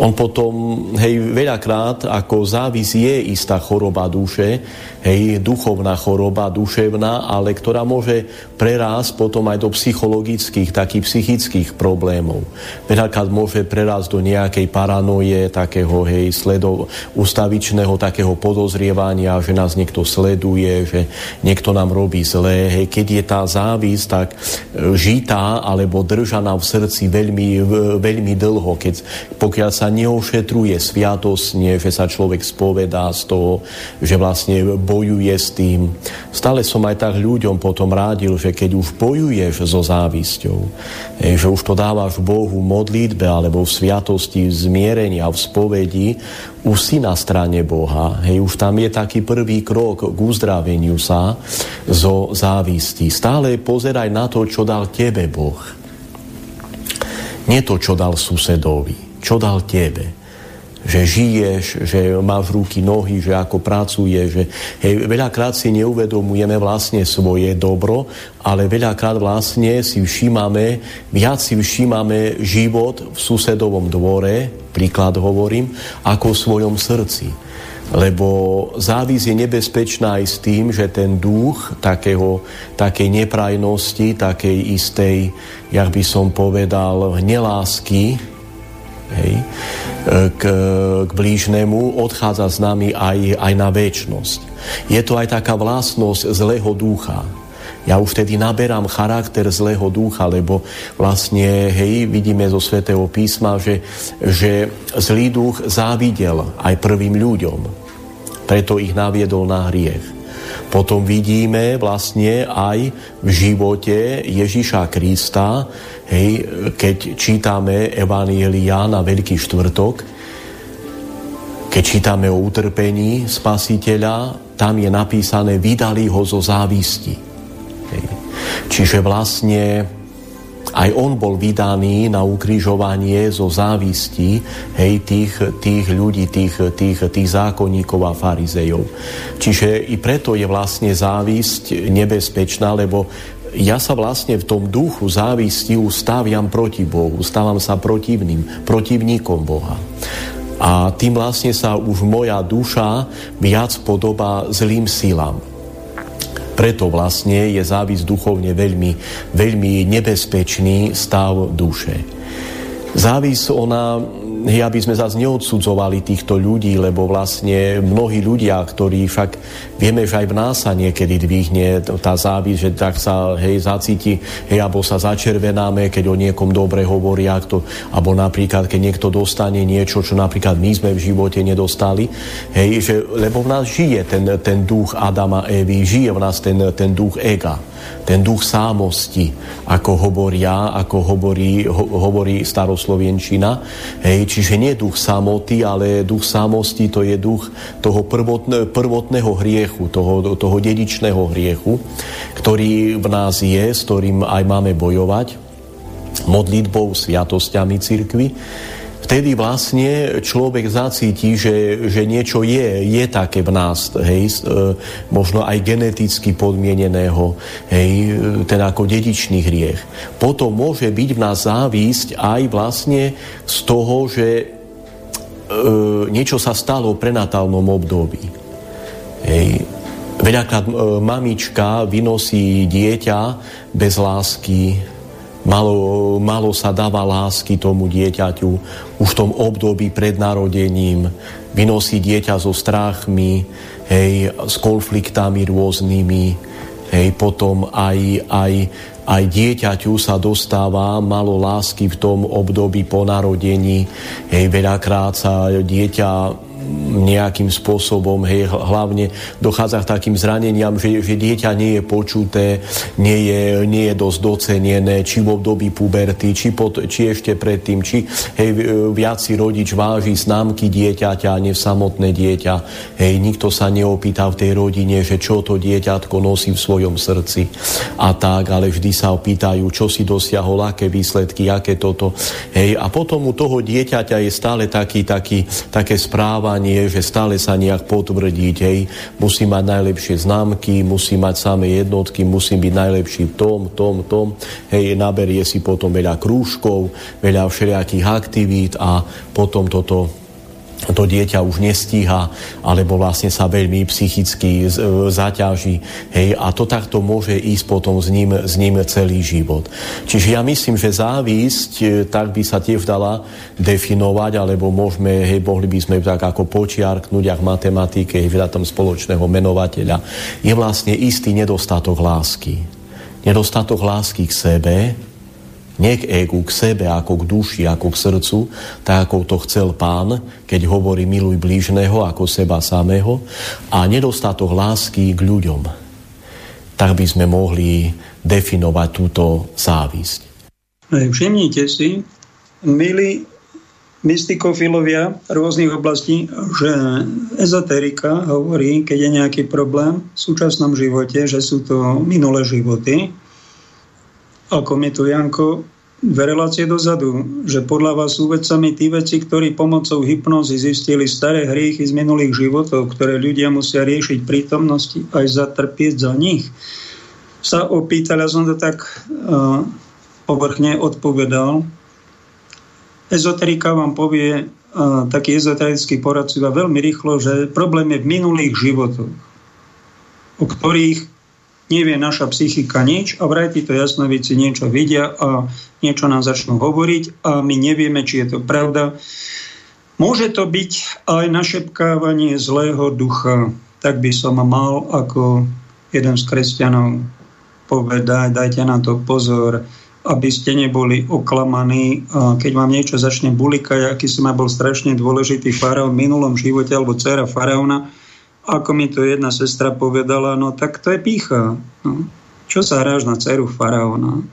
Speaker 6: on potom, hej, veľakrát ako závis je istá choroba duše, hej, duchovná choroba, duševná, ale ktorá môže prerásť potom aj do psychologických, takých psychických problémov. Veľakrát môže prerásť do nejakej paranoje, takého, hej, sledov, ustavičného takého podozrievania, že nás niekto sleduje, že niekto nám robí zlé. Hej, keď je tá závis tak e, žitá alebo držaná v srdci veľmi, veľmi dlho, keď, pokiaľ sa neošetruje sviatosne, že sa človek spovedá z toho, že vlastne bojuje s tým. Stále som aj tak ľuďom potom rádil, že keď už bojuješ so závisťou, že už to dávaš Bohu v modlitbe alebo v sviatosti, v zmierení a v spovedi, už si na strane Boha. Hej, už tam je taký prvý krok k uzdraveniu sa zo závisti. Stále pozeraj na to, čo dal tebe Boh. Nie to, čo dal susedovi čo dal tebe. Že žiješ, že máš ruky, nohy, že ako pracuješ. Že, hej, veľakrát si neuvedomujeme vlastne svoje dobro, ale veľakrát vlastne si všímame, viac si všímame život v susedovom dvore, príklad hovorím, ako v svojom srdci lebo závis je nebezpečná aj s tým, že ten duch takého, takej neprajnosti, takej istej, jak by som povedal, nelásky, hej, e, k, k blížnemu, odchádza s nami aj, aj na väčnosť. Je to aj taká vlastnosť zlého ducha. Ja už vtedy naberám charakter zlého ducha, lebo vlastne, hej, vidíme zo svätého písma, že, že zlý duch závidel aj prvým ľuďom. Preto ich naviedol na hriech. Potom vidíme vlastne aj v živote Ježiša Krista, hej, keď čítame Evanielia na Veľký štvrtok, keď čítame o utrpení spasiteľa, tam je napísané, vydali ho zo závisti. Hej. Čiže vlastne aj on bol vydaný na ukrižovanie zo závistí hej, tých, tých ľudí, tých, tých, tých zákonníkov a farizejov. Čiže i preto je vlastne závisť nebezpečná, lebo ja sa vlastne v tom duchu závisti ustáviam proti Bohu, stávam sa protivným, protivníkom Boha. A tým vlastne sa už moja duša viac podobá zlým silám. Preto vlastne je závis duchovne veľmi, veľmi nebezpečný stav duše. Závis ona hej, aby sme zase neodsudzovali týchto ľudí, lebo vlastne mnohí ľudia, ktorí však vieme, že aj v nás sa niekedy dvihne tá závis, že tak sa hej, zacíti, hej, alebo sa začervenáme, keď o niekom dobre hovoria, kto, alebo napríklad, keď niekto dostane niečo, čo napríklad my sme v živote nedostali, hej, že, lebo v nás žije ten, ten duch Adama Evy, žije v nás ten, ten duch ega ten duch sámosti, ako hovoria, ako hovorí, ho, hovorí staroslovenčina. Hej, čiže nie duch samoty, ale duch sámosti to je duch toho prvotne, prvotného hriechu, toho, toho dedičného hriechu, ktorý v nás je, s ktorým aj máme bojovať modlitbou, sviatosťami cirkvi vtedy vlastne človek zacíti, že, že niečo je, je také v nás, hej, e, možno aj geneticky podmieneného, hej, ten ako dedičný hriech. Potom môže byť v nás závisť aj vlastne z toho, že e, niečo sa stalo v prenatálnom období. Hej. Veľakrát e, mamička vynosí dieťa bez lásky, Malo, malo sa dáva lásky tomu dieťaťu už v tom období pred narodením. Vynosí dieťa so strachmi, hej, s konfliktami rôznymi. Hej, potom aj, aj, aj dieťaťu sa dostáva malo lásky v tom období po narodení. Hej, veľakrát sa dieťa nejakým spôsobom, hej, hlavne dochádza k takým zraneniam, že, že dieťa nie je počuté, nie je, nie je dosť docenené, či v období puberty, či, pod, či ešte predtým, či hej, viac si rodič váži známky dieťaťa, nie samotné dieťa. Hej, nikto sa neopýta v tej rodine, že čo to dieťatko nosí v svojom srdci a tak, ale vždy sa opýtajú, čo si dosiahol, aké výsledky, aké toto. Hej, a potom u toho dieťaťa je stále taký, taký, také správanie, vzdelanie, že stále sa nejak potvrdiť, hej, musí mať najlepšie známky, musí mať samé jednotky, musí byť najlepší v tom, tom, tom, hej, naberie si potom veľa krúžkov, veľa všelijakých aktivít a potom toto to dieťa už nestíha, alebo vlastne sa veľmi psychicky e, zaťaží. Hej, a to takto môže ísť potom s ním, s ním celý život. Čiže ja myslím, že závisť, e, tak by sa tiež dala definovať, alebo môžeme, hej, mohli by sme tak ako počiarknúť, ak matematike, hej, tam spoločného menovateľa, je vlastne istý nedostatok lásky. Nedostatok lásky k sebe, nie k egu, k sebe, ako k duši, ako k srdcu, tak ako to chcel pán, keď hovorí miluj blížneho ako seba samého a nedostatok lásky k ľuďom. Tak by sme mohli definovať túto závisť.
Speaker 1: Všimnite si, milí mystikofilovia rôznych oblastí, že ezoterika hovorí, keď je nejaký problém v súčasnom živote, že sú to minulé životy, ako mi tu Janko dve relácie dozadu, že podľa vás sú vedcami tí veci, ktorí pomocou hypnózy zistili staré hriechy z minulých životov, ktoré ľudia musia riešiť prítomnosti aj zatrpieť za nich. Sa opýtal, ja som to tak uh, povrchne odpovedal. Ezoterika vám povie, uh, taký ezoterický poradcovia veľmi rýchlo, že problém je v minulých životoch, o ktorých nevie naša psychika nič a vraj títo jasnovici niečo vidia a niečo nám začnú hovoriť a my nevieme, či je to pravda. Môže to byť aj našepkávanie zlého ducha. Tak by som mal ako jeden z kresťanov povedať, dajte na to pozor, aby ste neboli oklamaní. Keď vám niečo začne bulikať, aký som bol strašne dôležitý faraón v minulom živote, alebo dcera faraóna, ako mi to jedna sestra povedala, no tak to je pícha. No. Čo sa hráš na dceru faraóna?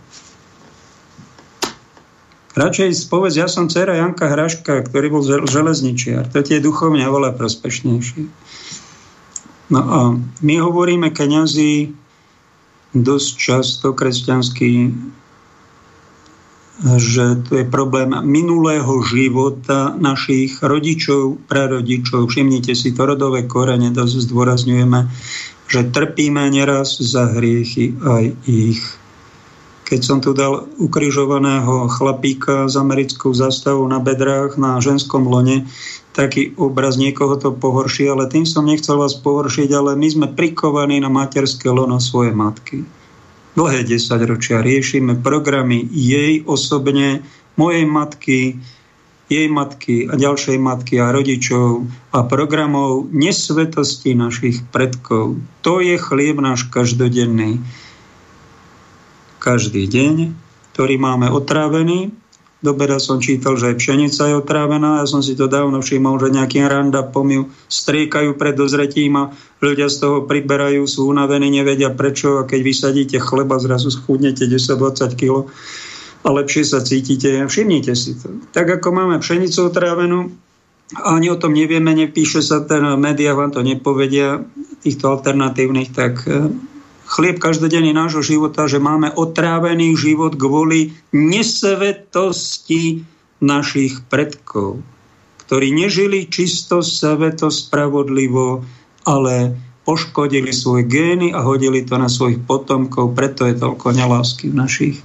Speaker 1: Radšej povedz, ja som dcera Janka Hraška, ktorý bol železničiar. To tie duchovne oveľa prospešnejšie. No a my hovoríme kniazy dosť často kresťanský že to je problém minulého života našich rodičov, prarodičov. Všimnite si, to rodové korene dosť zdôrazňujeme, že trpíme neraz za hriechy aj ich. Keď som tu dal ukrižovaného chlapíka s americkou zastavou na bedrách na ženskom lone, taký obraz niekoho to pohorší, ale tým som nechcel vás pohoršiť, ale my sme prikovaní na materské lono svoje matky dlhé desaťročia riešime programy jej osobne, mojej matky, jej matky a ďalšej matky a rodičov a programov nesvetosti našich predkov. To je chlieb náš každodenný. Každý deň, ktorý máme otrávený, Dobera som čítal, že aj pšenica je otrávená. Ja som si to dávno všimol, že nejaký randa pomiu striekajú pred dozretím a ľudia z toho priberajú, sú unavení, nevedia prečo a keď vysadíte chleba, zrazu schudnete 10-20 kg a lepšie sa cítite. Všimnite si to. Tak ako máme pšenicu otrávenú, a ani o tom nevieme, nepíše sa ten, médiá vám to nepovedia, týchto alternatívnych, tak chlieb každodenný nášho života, že máme otrávený život kvôli nesvetosti našich predkov, ktorí nežili čisto, sveto, spravodlivo, ale poškodili svoje gény a hodili to na svojich potomkov, preto je toľko nelásky v našich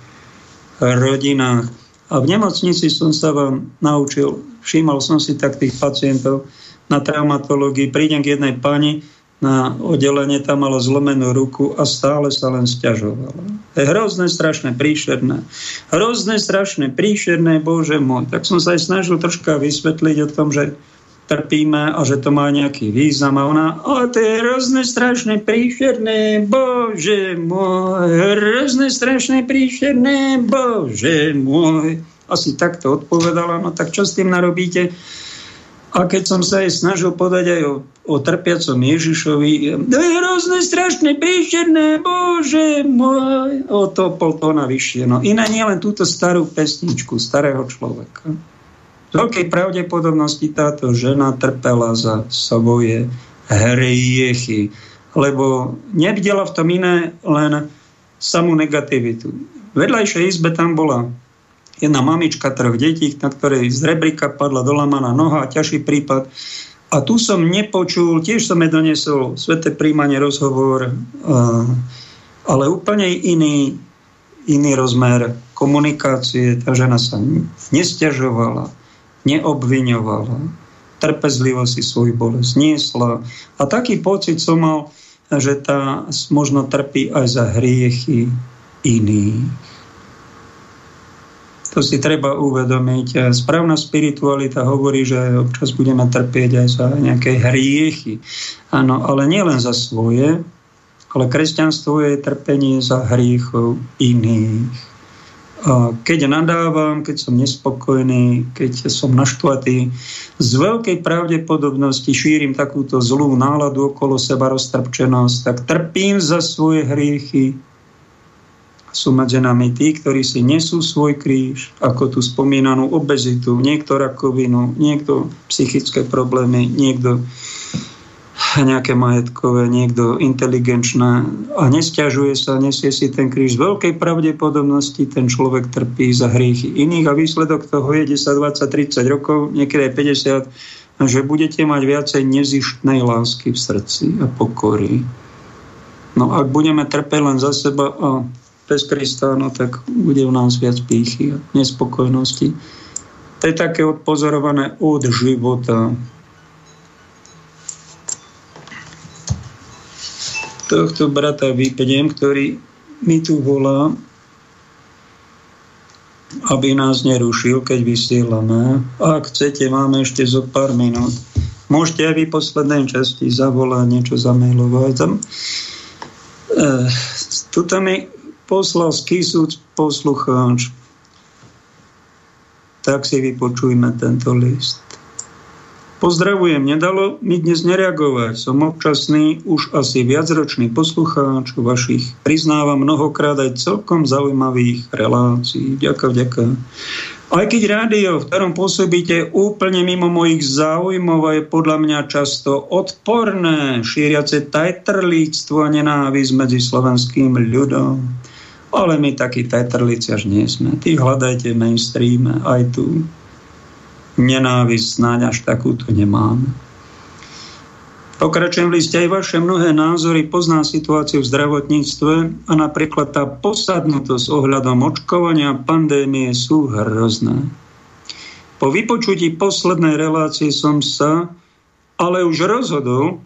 Speaker 1: rodinách. A v nemocnici som sa vám naučil, všímal som si tak tých pacientov na traumatológii, prídem k jednej pani, na oddelenie, tam malo zlomenú ruku a stále sa len stiažovala. Hrozné, strašné, príšerné. Hrozné, strašné, príšerné, bože môj. Tak som sa aj snažil troška vysvetliť o tom, že trpíme a že to má nejaký význam. A ona, o, to je hrozné, strašné, príšerné, bože môj. Hrozné, strašné, príšerné, bože môj. Asi takto odpovedala, no tak čo s tým narobíte? A keď som sa jej snažil podať aj o, o trpiacom Ježišovi, to je hrozné, strašné, príšerné, bože môj, o to pol tóna vyššie. No iná nie len túto starú pesničku starého človeka. V veľkej pravdepodobnosti táto žena trpela za svoje hriechy, lebo nevidela v tom iné len samú negativitu. Vedľajšej izbe tam bola jedna mamička troch detí, na ktorej z rebrika padla dolamaná noha, ťažší prípad. A tu som nepočul, tiež som jej donesol sveté príjmanie, rozhovor, ale úplne iný, iný rozmer komunikácie. Tá žena sa nestiažovala, neobviňovala, trpezlivo si svoj bolesť niesla. A taký pocit som mal, že tá možno trpí aj za hriechy iných. To si treba uvedomiť. Správna spiritualita hovorí, že občas budeme trpieť aj za nejaké hriechy. Áno, ale nielen za svoje, ale kresťanstvo je trpenie za hriechov iných. Keď nadávam, keď som nespokojný, keď som naštvatý, z veľkej pravdepodobnosti šírim takúto zlú náladu okolo seba, roztrpčenosť, tak trpím za svoje hriechy, sú medzi nami tí, ktorí si nesú svoj kríž, ako tú spomínanú obezitu, niekto rakovinu, niekto psychické problémy, niekto nejaké majetkové, niekto inteligenčné a nestiažuje sa, nesie si ten kríž. Z veľkej pravdepodobnosti ten človek trpí za hriechy iných a výsledok toho je 10, 20, 30 rokov, niekedy aj 50, že budete mať viacej nezištnej lásky v srdci a pokory. No ak budeme trpeť len za seba a bez Krista, no tak bude u nás viac pýchy a nespokojnosti. To je také odpozorované od života. Tohto brata vypediem, ktorý mi tu volá, aby nás nerušil, keď vysielame. Ak chcete, máme ešte zo pár minút. Môžete aj vy poslednej časti zavolať, niečo zamailovať. Tam, e, tuto mi poslal skysúc poslucháč. Tak si vypočujme tento list. Pozdravujem, nedalo mi dnes nereagovať. Som občasný, už asi viacročný poslucháč vašich. Priznávam mnohokrát aj celkom zaujímavých relácií. Ďakujem, ďakujem. Aj keď rádio, v ktorom pôsobíte úplne mimo mojich záujmov, je podľa mňa často odporné, šíriace tajtrlíctvo a nenávisť medzi slovenským ľudom Ale my takí tetrlici až nie sme. Ty hľadajte mainstream, aj tu nenávisť snáď až takúto nemáme. Pokračujem v liste aj vaše mnohé názory, poznám situáciu v zdravotníctve a napríklad tá posadnutosť ohľadom očkovania pandémie sú hrozné. Po vypočutí poslednej relácie som sa ale už rozhodol,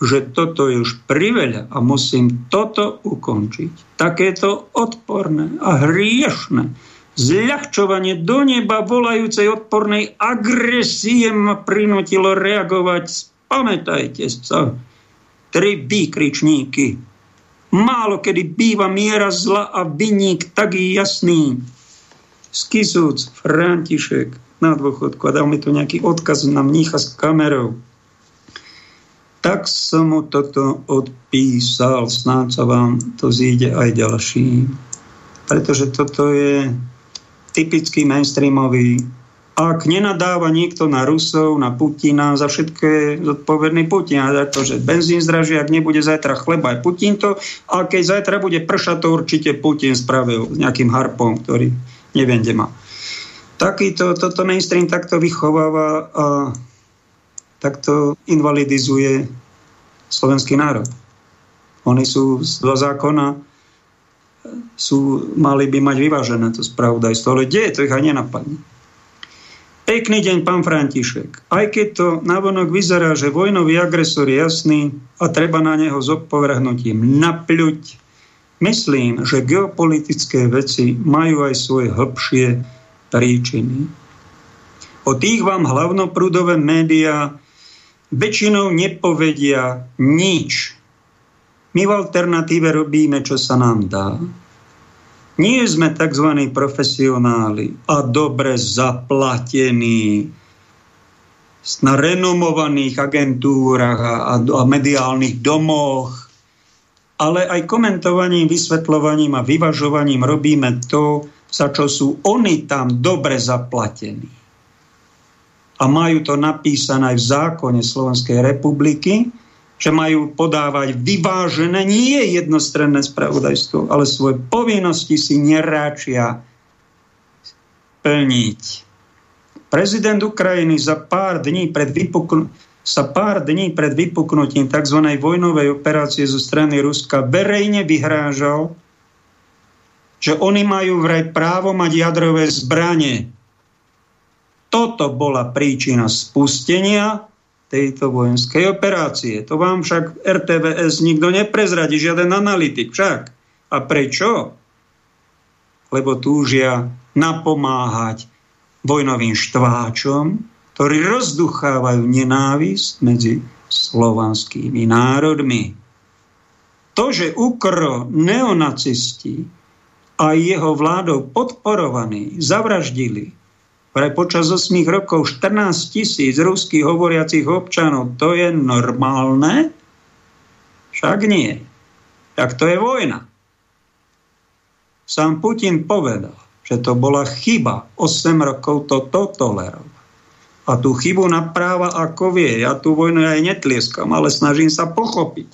Speaker 1: že toto je už priveľa a musím toto ukončiť. Takéto odporné a hriešne zľahčovanie do neba volajúcej odpornej agresie ma prinútilo reagovať Pamätajte sa, tri výkričníky. Málo kedy býva miera zla a vyník tak jasný. Skysúc František na dôchodku a dal mi tu nejaký odkaz na mnícha s kamerou. Tak som mu toto odpísal, snáď sa vám to zíde aj ďalší. Pretože toto je typický mainstreamový ak nenadáva niekto na Rusov, na Putina, za všetko je zodpovedný Putin. A za to, že benzín zdraží, ak nebude zajtra chleba, aj Putin to. A keď zajtra bude pršať, to určite Putin spravil s nejakým harpom, ktorý neviem, kde má. Takýto, toto mainstream takto vychováva a takto invalidizuje slovenský národ. Oni sú do zákona sú, mali by mať vyvážené to spravodajstvo, ale kde je to ich aj nenapadne. Pekný deň, pán František. Aj keď to navonok vyzerá, že vojnový agresor je jasný a treba na neho s opovrhnutím napľuť, myslím, že geopolitické veci majú aj svoje hĺbšie príčiny. O tých vám hlavnoprúdové médiá väčšinou nepovedia nič. My v alternatíve robíme, čo sa nám dá. Nie sme tzv. profesionáli a dobre zaplatení na renomovaných agentúrach a, a, a mediálnych domoch, ale aj komentovaním, vysvetľovaním a vyvažovaním robíme to, za čo sú oni tam dobre zaplatení. A majú to napísané aj v zákone Slovenskej republiky, že majú podávať vyvážené, nie jednostranné spravodajstvo, ale svoje povinnosti si neráčia plniť. Prezident Ukrajiny za pár dní pred vypukn- sa pár dní pred vypuknutím tzv. vojnovej operácie zo strany Ruska verejne vyhrážal, že oni majú vraj právo mať jadrové zbranie. Toto bola príčina spustenia tejto vojenskej operácie. To vám však RTVS nikto neprezradí, žiaden analytik však. A prečo? Lebo túžia napomáhať vojnovým štváčom, ktorí rozduchávajú nenávisť medzi slovanskými národmi. To, že Ukro neonacisti a jeho vládou podporovaní zavraždili pre počas 8 rokov 14 tisíc ruských hovoriacich občanov, to je normálne? Však nie. Tak to je vojna. Sám Putin povedal, že to bola chyba 8 rokov toto tolerovať. A tú chybu napráva ako vie. Ja tú vojnu aj netlieskam, ale snažím sa pochopiť.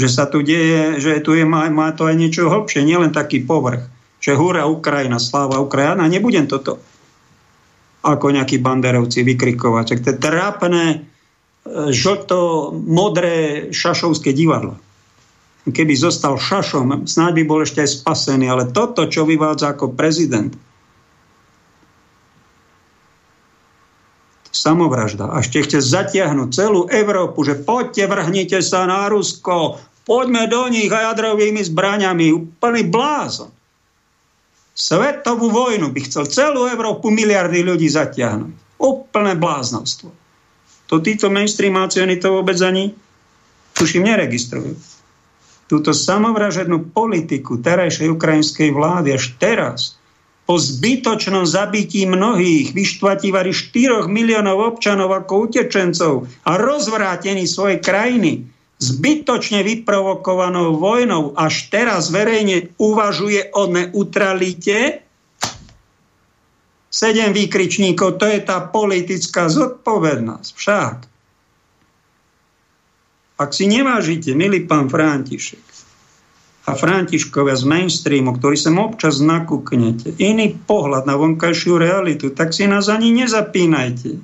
Speaker 1: Že sa tu deje, že tu je, má, má to aj niečo hlbšie, nielen taký povrch že húra Ukrajina, sláva Ukrajina. Nebudem toto ako nejakí banderovci vykrikovať. Čak to je trápne e, žlto-modré šašovské divadlo. Keby zostal šašom, snáď by bol ešte aj spasený, ale toto, čo vyvádza ako prezident, samovražda. A ešte chce zatiahnuť celú Európu, že poďte, vrhnite sa na Rusko, poďme do nich a jadrovými zbraňami. Úplný blázon svetovú vojnu by chcel celú Európu miliardy ľudí zatiahnuť. Úplné bláznostvo. To títo mainstreamáci, oni to vôbec ani tuším neregistrujú. Túto samovražednú politiku terajšej ukrajinskej vlády až teraz po zbytočnom zabití mnohých, vyštvatívari 4 miliónov občanov ako utečencov a rozvrátení svojej krajiny, zbytočne vyprovokovanou vojnou až teraz verejne uvažuje o neutralite, sedem výkričníkov, to je tá politická zodpovednosť. Však. Ak si nevážite, milý pán František, a Františkovia z mainstreamu, ktorí sem občas nakúknete, iný pohľad na vonkajšiu realitu, tak si nás ani nezapínajte.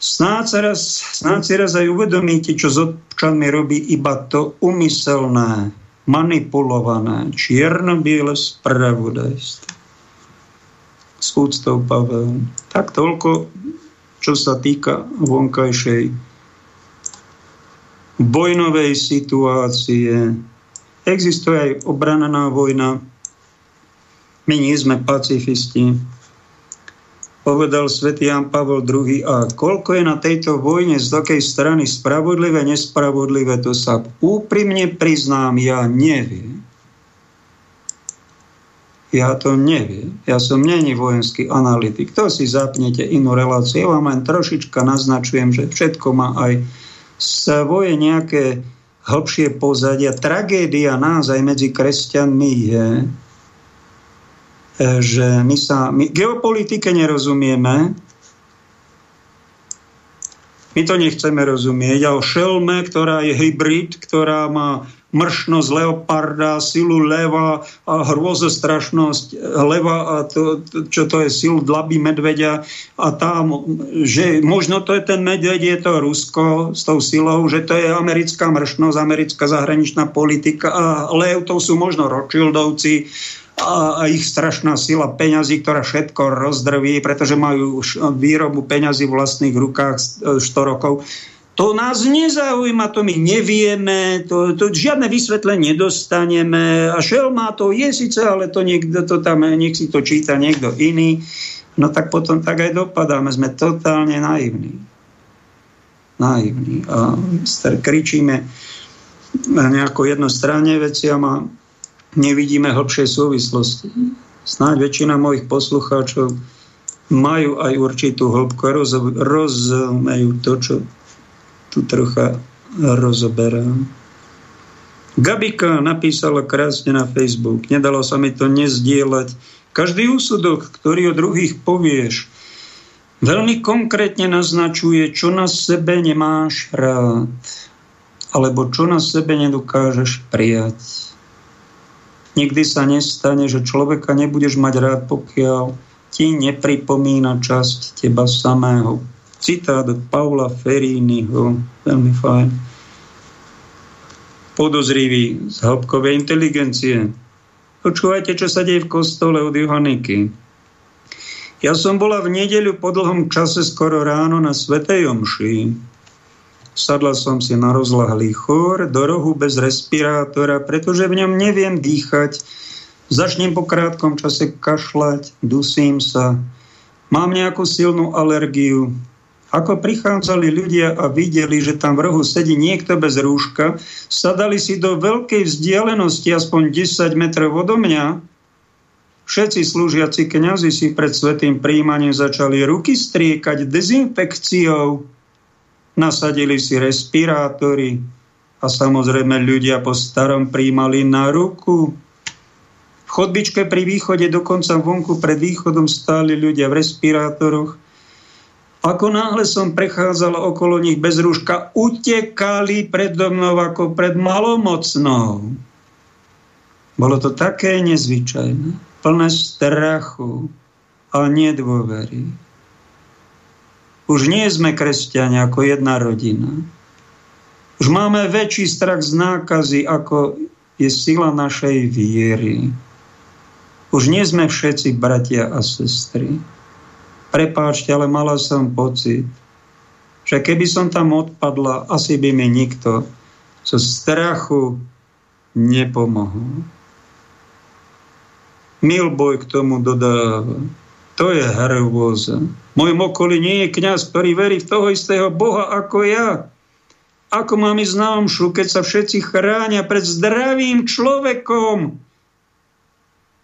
Speaker 1: Snáď sa raz, snáď si raz aj uvedomíte, čo s občanmi robí iba to umyselné, manipulované, čierno-biele spravodajstvo. S úctou Pavel. Tak toľko, čo sa týka vonkajšej vojnovej situácie. Existuje aj obrananá vojna. My nie sme pacifisti. Povedal svätý Jan Pavel II. A koľko je na tejto vojne z takej strany spravodlivé, nespravodlivé, to sa úprimne priznám, ja neviem. Ja to neviem. Ja som není vojenský analytik. To si zapnete inú reláciu. Ja vám len trošička naznačujem, že všetko má aj svoje nejaké hlbšie pozadia. Tragédia nás aj medzi kresťanmi je, že my sa my geopolitike nerozumieme, my to nechceme rozumieť. A o šelme, ktorá je hybrid, ktorá má mršnosť leoparda, silu leva a hrôzostrašnosť leva a to, čo to je silu dlaby medvedia a tam, že možno to je ten medveď, je to Rusko s tou silou, že to je americká mršnosť, americká zahraničná politika a lev to sú možno Rothschildovci a, ich strašná sila peňazí, ktorá všetko rozdrví, pretože majú výrobu peňazí v vlastných rukách 100 rokov to nás nezaujíma, to my nevieme, to, to žiadne vysvetlenie nedostaneme a šelma to je síce, ale to niekto to tam, nech si to číta niekto iný. No tak potom tak aj dopadáme, sme totálne naivní. Naivní. A kričíme na nejakú jednostranne veciam a nevidíme hlbšie súvislosti. Snáď väčšina mojich poslucháčov majú aj určitú hĺbku a rozumejú to, čo tu trocha rozoberám. Gabika napísala krásne na Facebook. Nedalo sa mi to nezdieľať. Každý úsudok, ktorý o druhých povieš, veľmi konkrétne naznačuje, čo na sebe nemáš rád, alebo čo na sebe nedokážeš prijať. Nikdy sa nestane, že človeka nebudeš mať rád, pokiaľ ti nepripomína časť teba samého citát od Paula Feriniho, veľmi fajn. Podozrivý z hĺbkovej inteligencie. Počúvajte, čo sa deje v kostole od Johaniky. Ja som bola v nedeľu po dlhom čase skoro ráno na Svetej Omši. Sadla som si na rozlahlý chór do rohu bez respirátora, pretože v ňom neviem dýchať. Začnem po krátkom čase kašľať, dusím sa. Mám nejakú silnú alergiu, ako prichádzali ľudia a videli, že tam v rohu sedí niekto bez rúška, sadali si do veľkej vzdialenosti, aspoň 10 metrov odo mňa. Všetci slúžiaci kňazi si pred svetým príjmaním začali ruky striekať dezinfekciou. Nasadili si respirátory a samozrejme ľudia po starom príjmali na ruku. V chodbičke pri východe, dokonca vonku pred východom stáli ľudia v respirátoroch – ako náhle som prechádzal okolo nich bez rúška, utekali predo mnou ako pred malomocnou. Bolo to také nezvyčajné, plné strachu a nedôvery. Už nie sme kresťania ako jedna rodina. Už máme väčší strach z nákazy, ako je sila našej viery. Už nie sme všetci bratia a sestry prepáčte, ale mala som pocit, že keby som tam odpadla, asi by mi nikto zo strachu nepomohol. Milboj k tomu dodáva. To je hrôza. V mojom okolí nie je kňaz, ktorý verí v toho istého Boha ako ja. Ako mám ísť na omšu, keď sa všetci chránia pred zdravým človekom,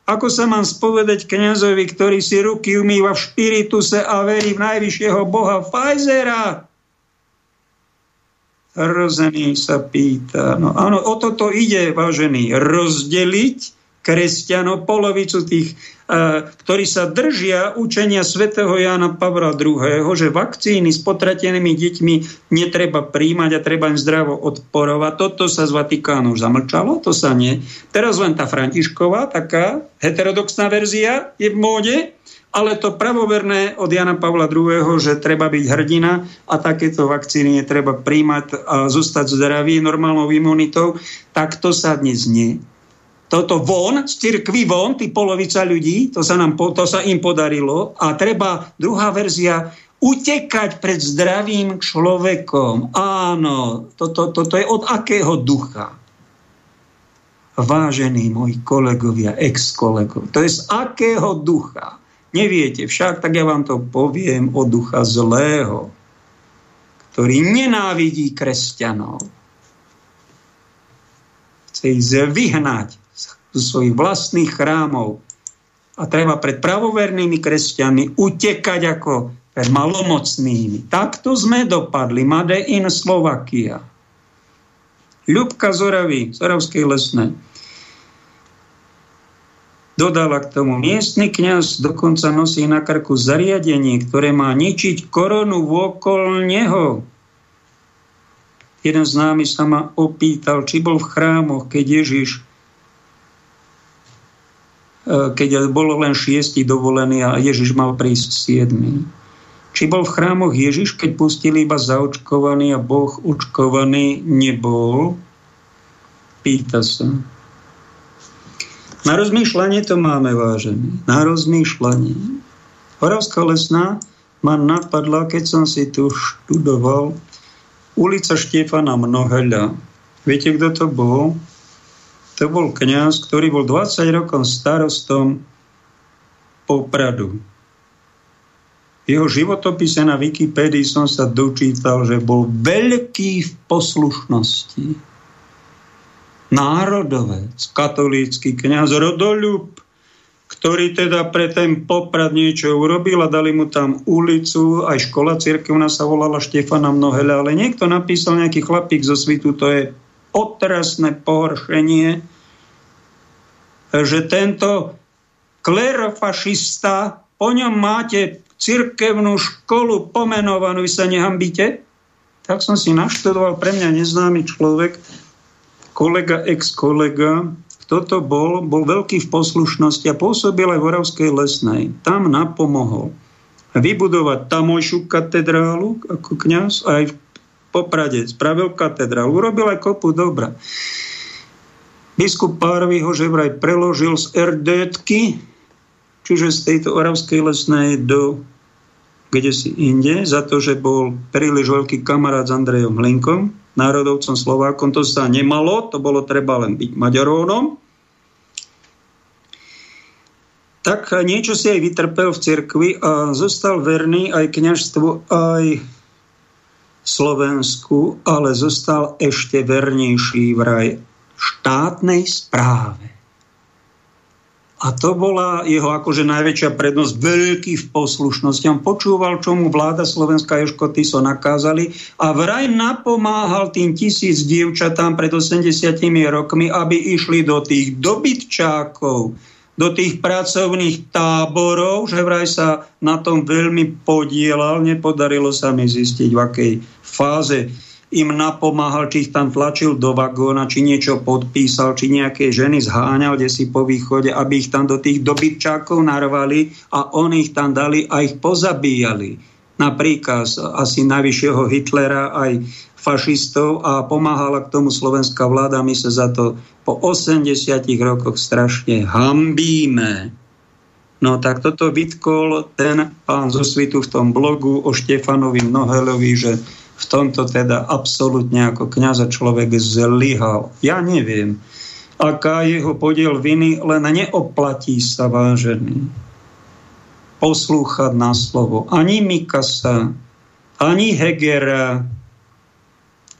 Speaker 1: ako sa mám spovedať kňazovi, ktorý si ruky umýva v špirituse a verí v najvyššieho boha Pfizera? Rozený sa pýta. No áno, o toto ide, vážený. Rozdeliť kresťanov, polovicu tých, ktorí sa držia učenia svätého Jána Pavla II., že vakcíny s potratenými deťmi netreba príjmať a treba im zdravo odporovať. Toto sa z Vatikánu už zamlčalo, to sa nie. Teraz len tá Františková, taká heterodoxná verzia je v móde, ale to pravoverné od Jana Pavla II., že treba byť hrdina a takéto vakcíny netreba príjmať a zostať zdravý normálnou imunitou, tak to sa dnes nie toto von, z cirkvy von, tí polovica ľudí, to sa, nám, to sa im podarilo. A treba, druhá verzia, utekať pred zdravým človekom. Áno, toto to, to, to je od akého ducha? Vážení moji kolegovia, ex-kolegov, to je z akého ducha? Neviete však, tak ja vám to poviem o ducha zlého, ktorý nenávidí kresťanov. Chce ich vyhnať zo svojich vlastných chrámov. A treba pred pravovernými kresťanmi utekať ako pred malomocnými. Takto sme dopadli. Made in Slovakia. Ľubka Zoravy, Zoravskej lesné, dodala k tomu, miestny kňaz dokonca nosí na krku zariadenie, ktoré má ničiť koronu vôkol neho. Jeden známy sa ma opýtal, či bol v chrámoch, keď Ježiš keď bolo len šiesti dovolený a Ježiš mal prísť siedmy. Či bol v chrámoch Ježiš, keď pustili iba zaočkovaný a Boh učkovaný nebol? Pýta sa. Na rozmýšľanie to máme, vážený. Na rozmýšľanie. Horavská lesná ma napadla, keď som si tu študoval ulica Štefana Mnoheľa. Viete, kto to bol? To bol kňaz, ktorý bol 20 rokov starostom Popradu. Jeho životopise na Wikipédii som sa dočítal, že bol veľký v poslušnosti. Národovec, katolícky kňaz, rodolюб, ktorý teda pre ten poprad niečo urobil a dali mu tam ulicu, aj škola cirkevná sa volala Štefana Mnohele, ale niekto napísal nejaký chlapík zo svitu, to je otrasné pohoršenie, že tento klerofašista, po ňom máte cirkevnú školu pomenovanú, vy sa nehambíte? Tak som si naštudoval pre mňa neznámy človek, kolega, ex-kolega, kto to bol, bol veľký v poslušnosti a pôsobil aj v Horavskej lesnej. Tam napomohol vybudovať tamojšiu katedrálu ako kňaz aj v Poprade spravil katedrálu, urobil aj kopu dobra. Biskup Párvy ho že vraj preložil z RDtky, čiže z tejto oravskej lesnej do kde si inde, za to, že bol príliš veľký kamarát s Andrejom Hlinkom, národovcom Slovákom. To sa nemalo, to bolo treba len byť Maďarónom. Tak niečo si aj vytrpel v cirkvi a zostal verný aj kňažstvu, aj Slovensku, ale zostal ešte vernejší vraj štátnej správe. A to bola jeho akože najväčšia prednosť, veľký v poslušnosti. On počúval, čo mu vláda Slovenská Joško Tiso nakázali a vraj napomáhal tým tisíc dievčatám pred 80 rokmi, aby išli do tých dobytčákov, do tých pracovných táborov, že vraj sa na tom veľmi podielal. Nepodarilo sa mi zistiť, v akej fáze im napomáhal, či ich tam tlačil do vagóna, či niečo podpísal, či nejaké ženy zháňal, kde si po východe, aby ich tam do tých dobytčákov narvali a oni ich tam dali a ich pozabíjali. Napríklad asi najvyššieho Hitlera aj fašistov a pomáhala k tomu slovenská vláda. My sa za to po 80 rokoch strašne hambíme. No tak toto vytkol ten pán zo Svitu v tom blogu o Štefanovi Mnohelovi, že v tomto teda absolútne ako kniaza človek zlyhal. Ja neviem, aká jeho podiel viny, len neoplatí sa vážený poslúchať na slovo. Ani Mikasa, ani Hegera,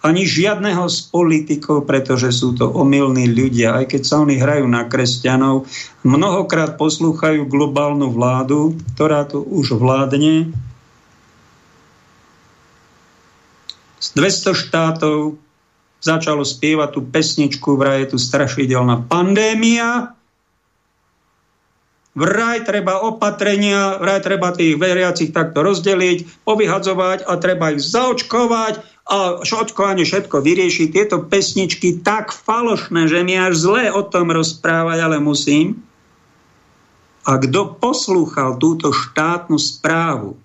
Speaker 1: ani žiadneho z politikov, pretože sú to omylní ľudia, aj keď sa oni hrajú na kresťanov, mnohokrát poslúchajú globálnu vládu, ktorá tu už vládne. Z 200 štátov začalo spievať tú pesničku, vraj je tu strašidelná pandémia vraj treba opatrenia, vraj treba tých veriacich takto rozdeliť, povyhadzovať a treba ich zaočkovať a očkovanie všetko vyrieši. Tieto pesničky tak falošné, že mi až zle o tom rozprávať, ale musím. A kto poslúchal túto štátnu správu,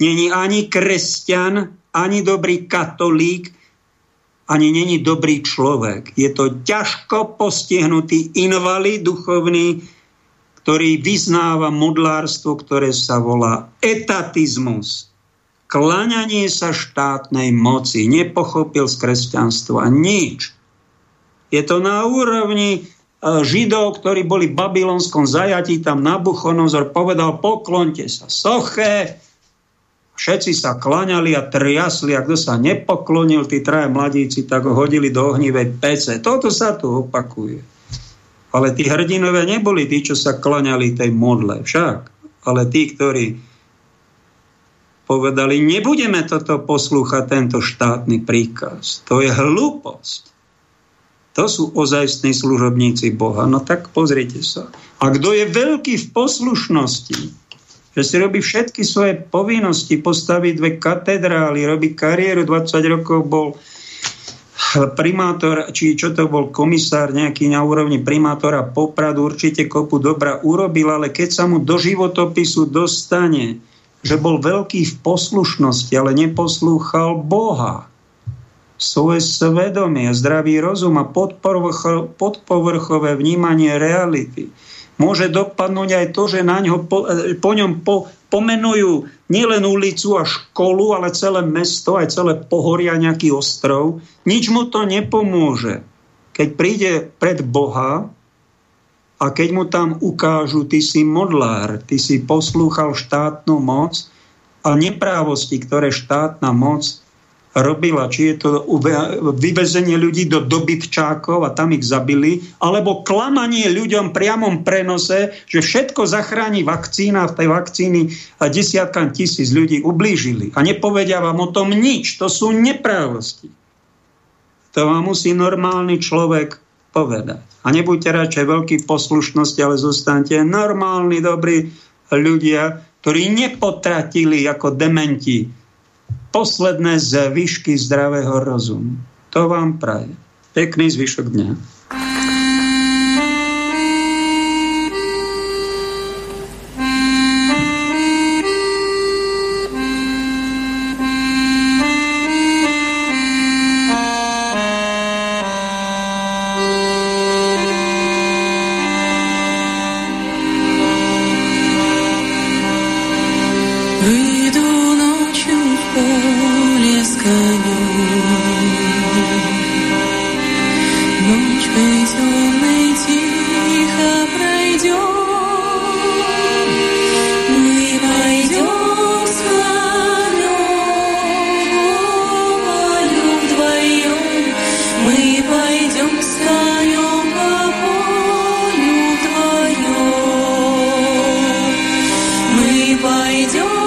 Speaker 1: není ani kresťan, ani dobrý katolík, ani není dobrý človek. Je to ťažko postihnutý invalid duchovný, ktorý vyznáva modlárstvo, ktoré sa volá etatizmus. Klaňanie sa štátnej moci. Nepochopil z kresťanstva nič. Je to na úrovni Židov, ktorí boli v babylonskom zajatí, tam Nabuchonozor povedal, poklonte sa soche, všetci sa klaňali a triasli, a kto sa nepoklonil, tí traja mladíci, tak ho hodili do ohnivej pece. Toto sa tu opakuje. Ale tí hrdinovia neboli tí, čo sa klaňali tej modle však, ale tí, ktorí povedali, nebudeme toto poslúchať, tento štátny príkaz. To je hlúposť. To sú ozajstní služobníci Boha. No tak pozrite sa. A kto je veľký v poslušnosti, že si robí všetky svoje povinnosti, postaví dve katedrály, robí kariéru, 20 rokov bol primátor, či čo to bol komisár nejaký na úrovni primátora Popradu, určite kopu dobra urobil, ale keď sa mu do životopisu dostane, že bol veľký v poslušnosti, ale neposlúchal Boha, svoje svedomie, zdravý rozum a podpovrchové vnímanie reality. Môže dopadnúť aj to, že na ňo po, po ňom po, pomenujú nielen ulicu a školu, ale celé mesto, aj celé pohoria, nejaký ostrov. Nič mu to nepomôže. Keď príde pred Boha a keď mu tam ukážu, ty si modlár, ty si poslúchal štátnu moc a neprávosti, ktoré štátna moc robila, či je to vyvezenie ľudí do dobytčákov a tam ich zabili, alebo klamanie ľuďom priamom prenose, že všetko zachráni vakcína, v tej vakcíny a desiatkám tisíc ľudí ublížili. A nepovedia vám o tom nič. To sú neprávosti. To vám musí normálny človek povedať. A nebuďte radšej veľký poslušnosti, ale zostanete normálni, dobrí ľudia, ktorí nepotratili ako dementi posledné zvyšky zdravého rozumu. To vám praje. Pekný zvyšok dňa. 美酒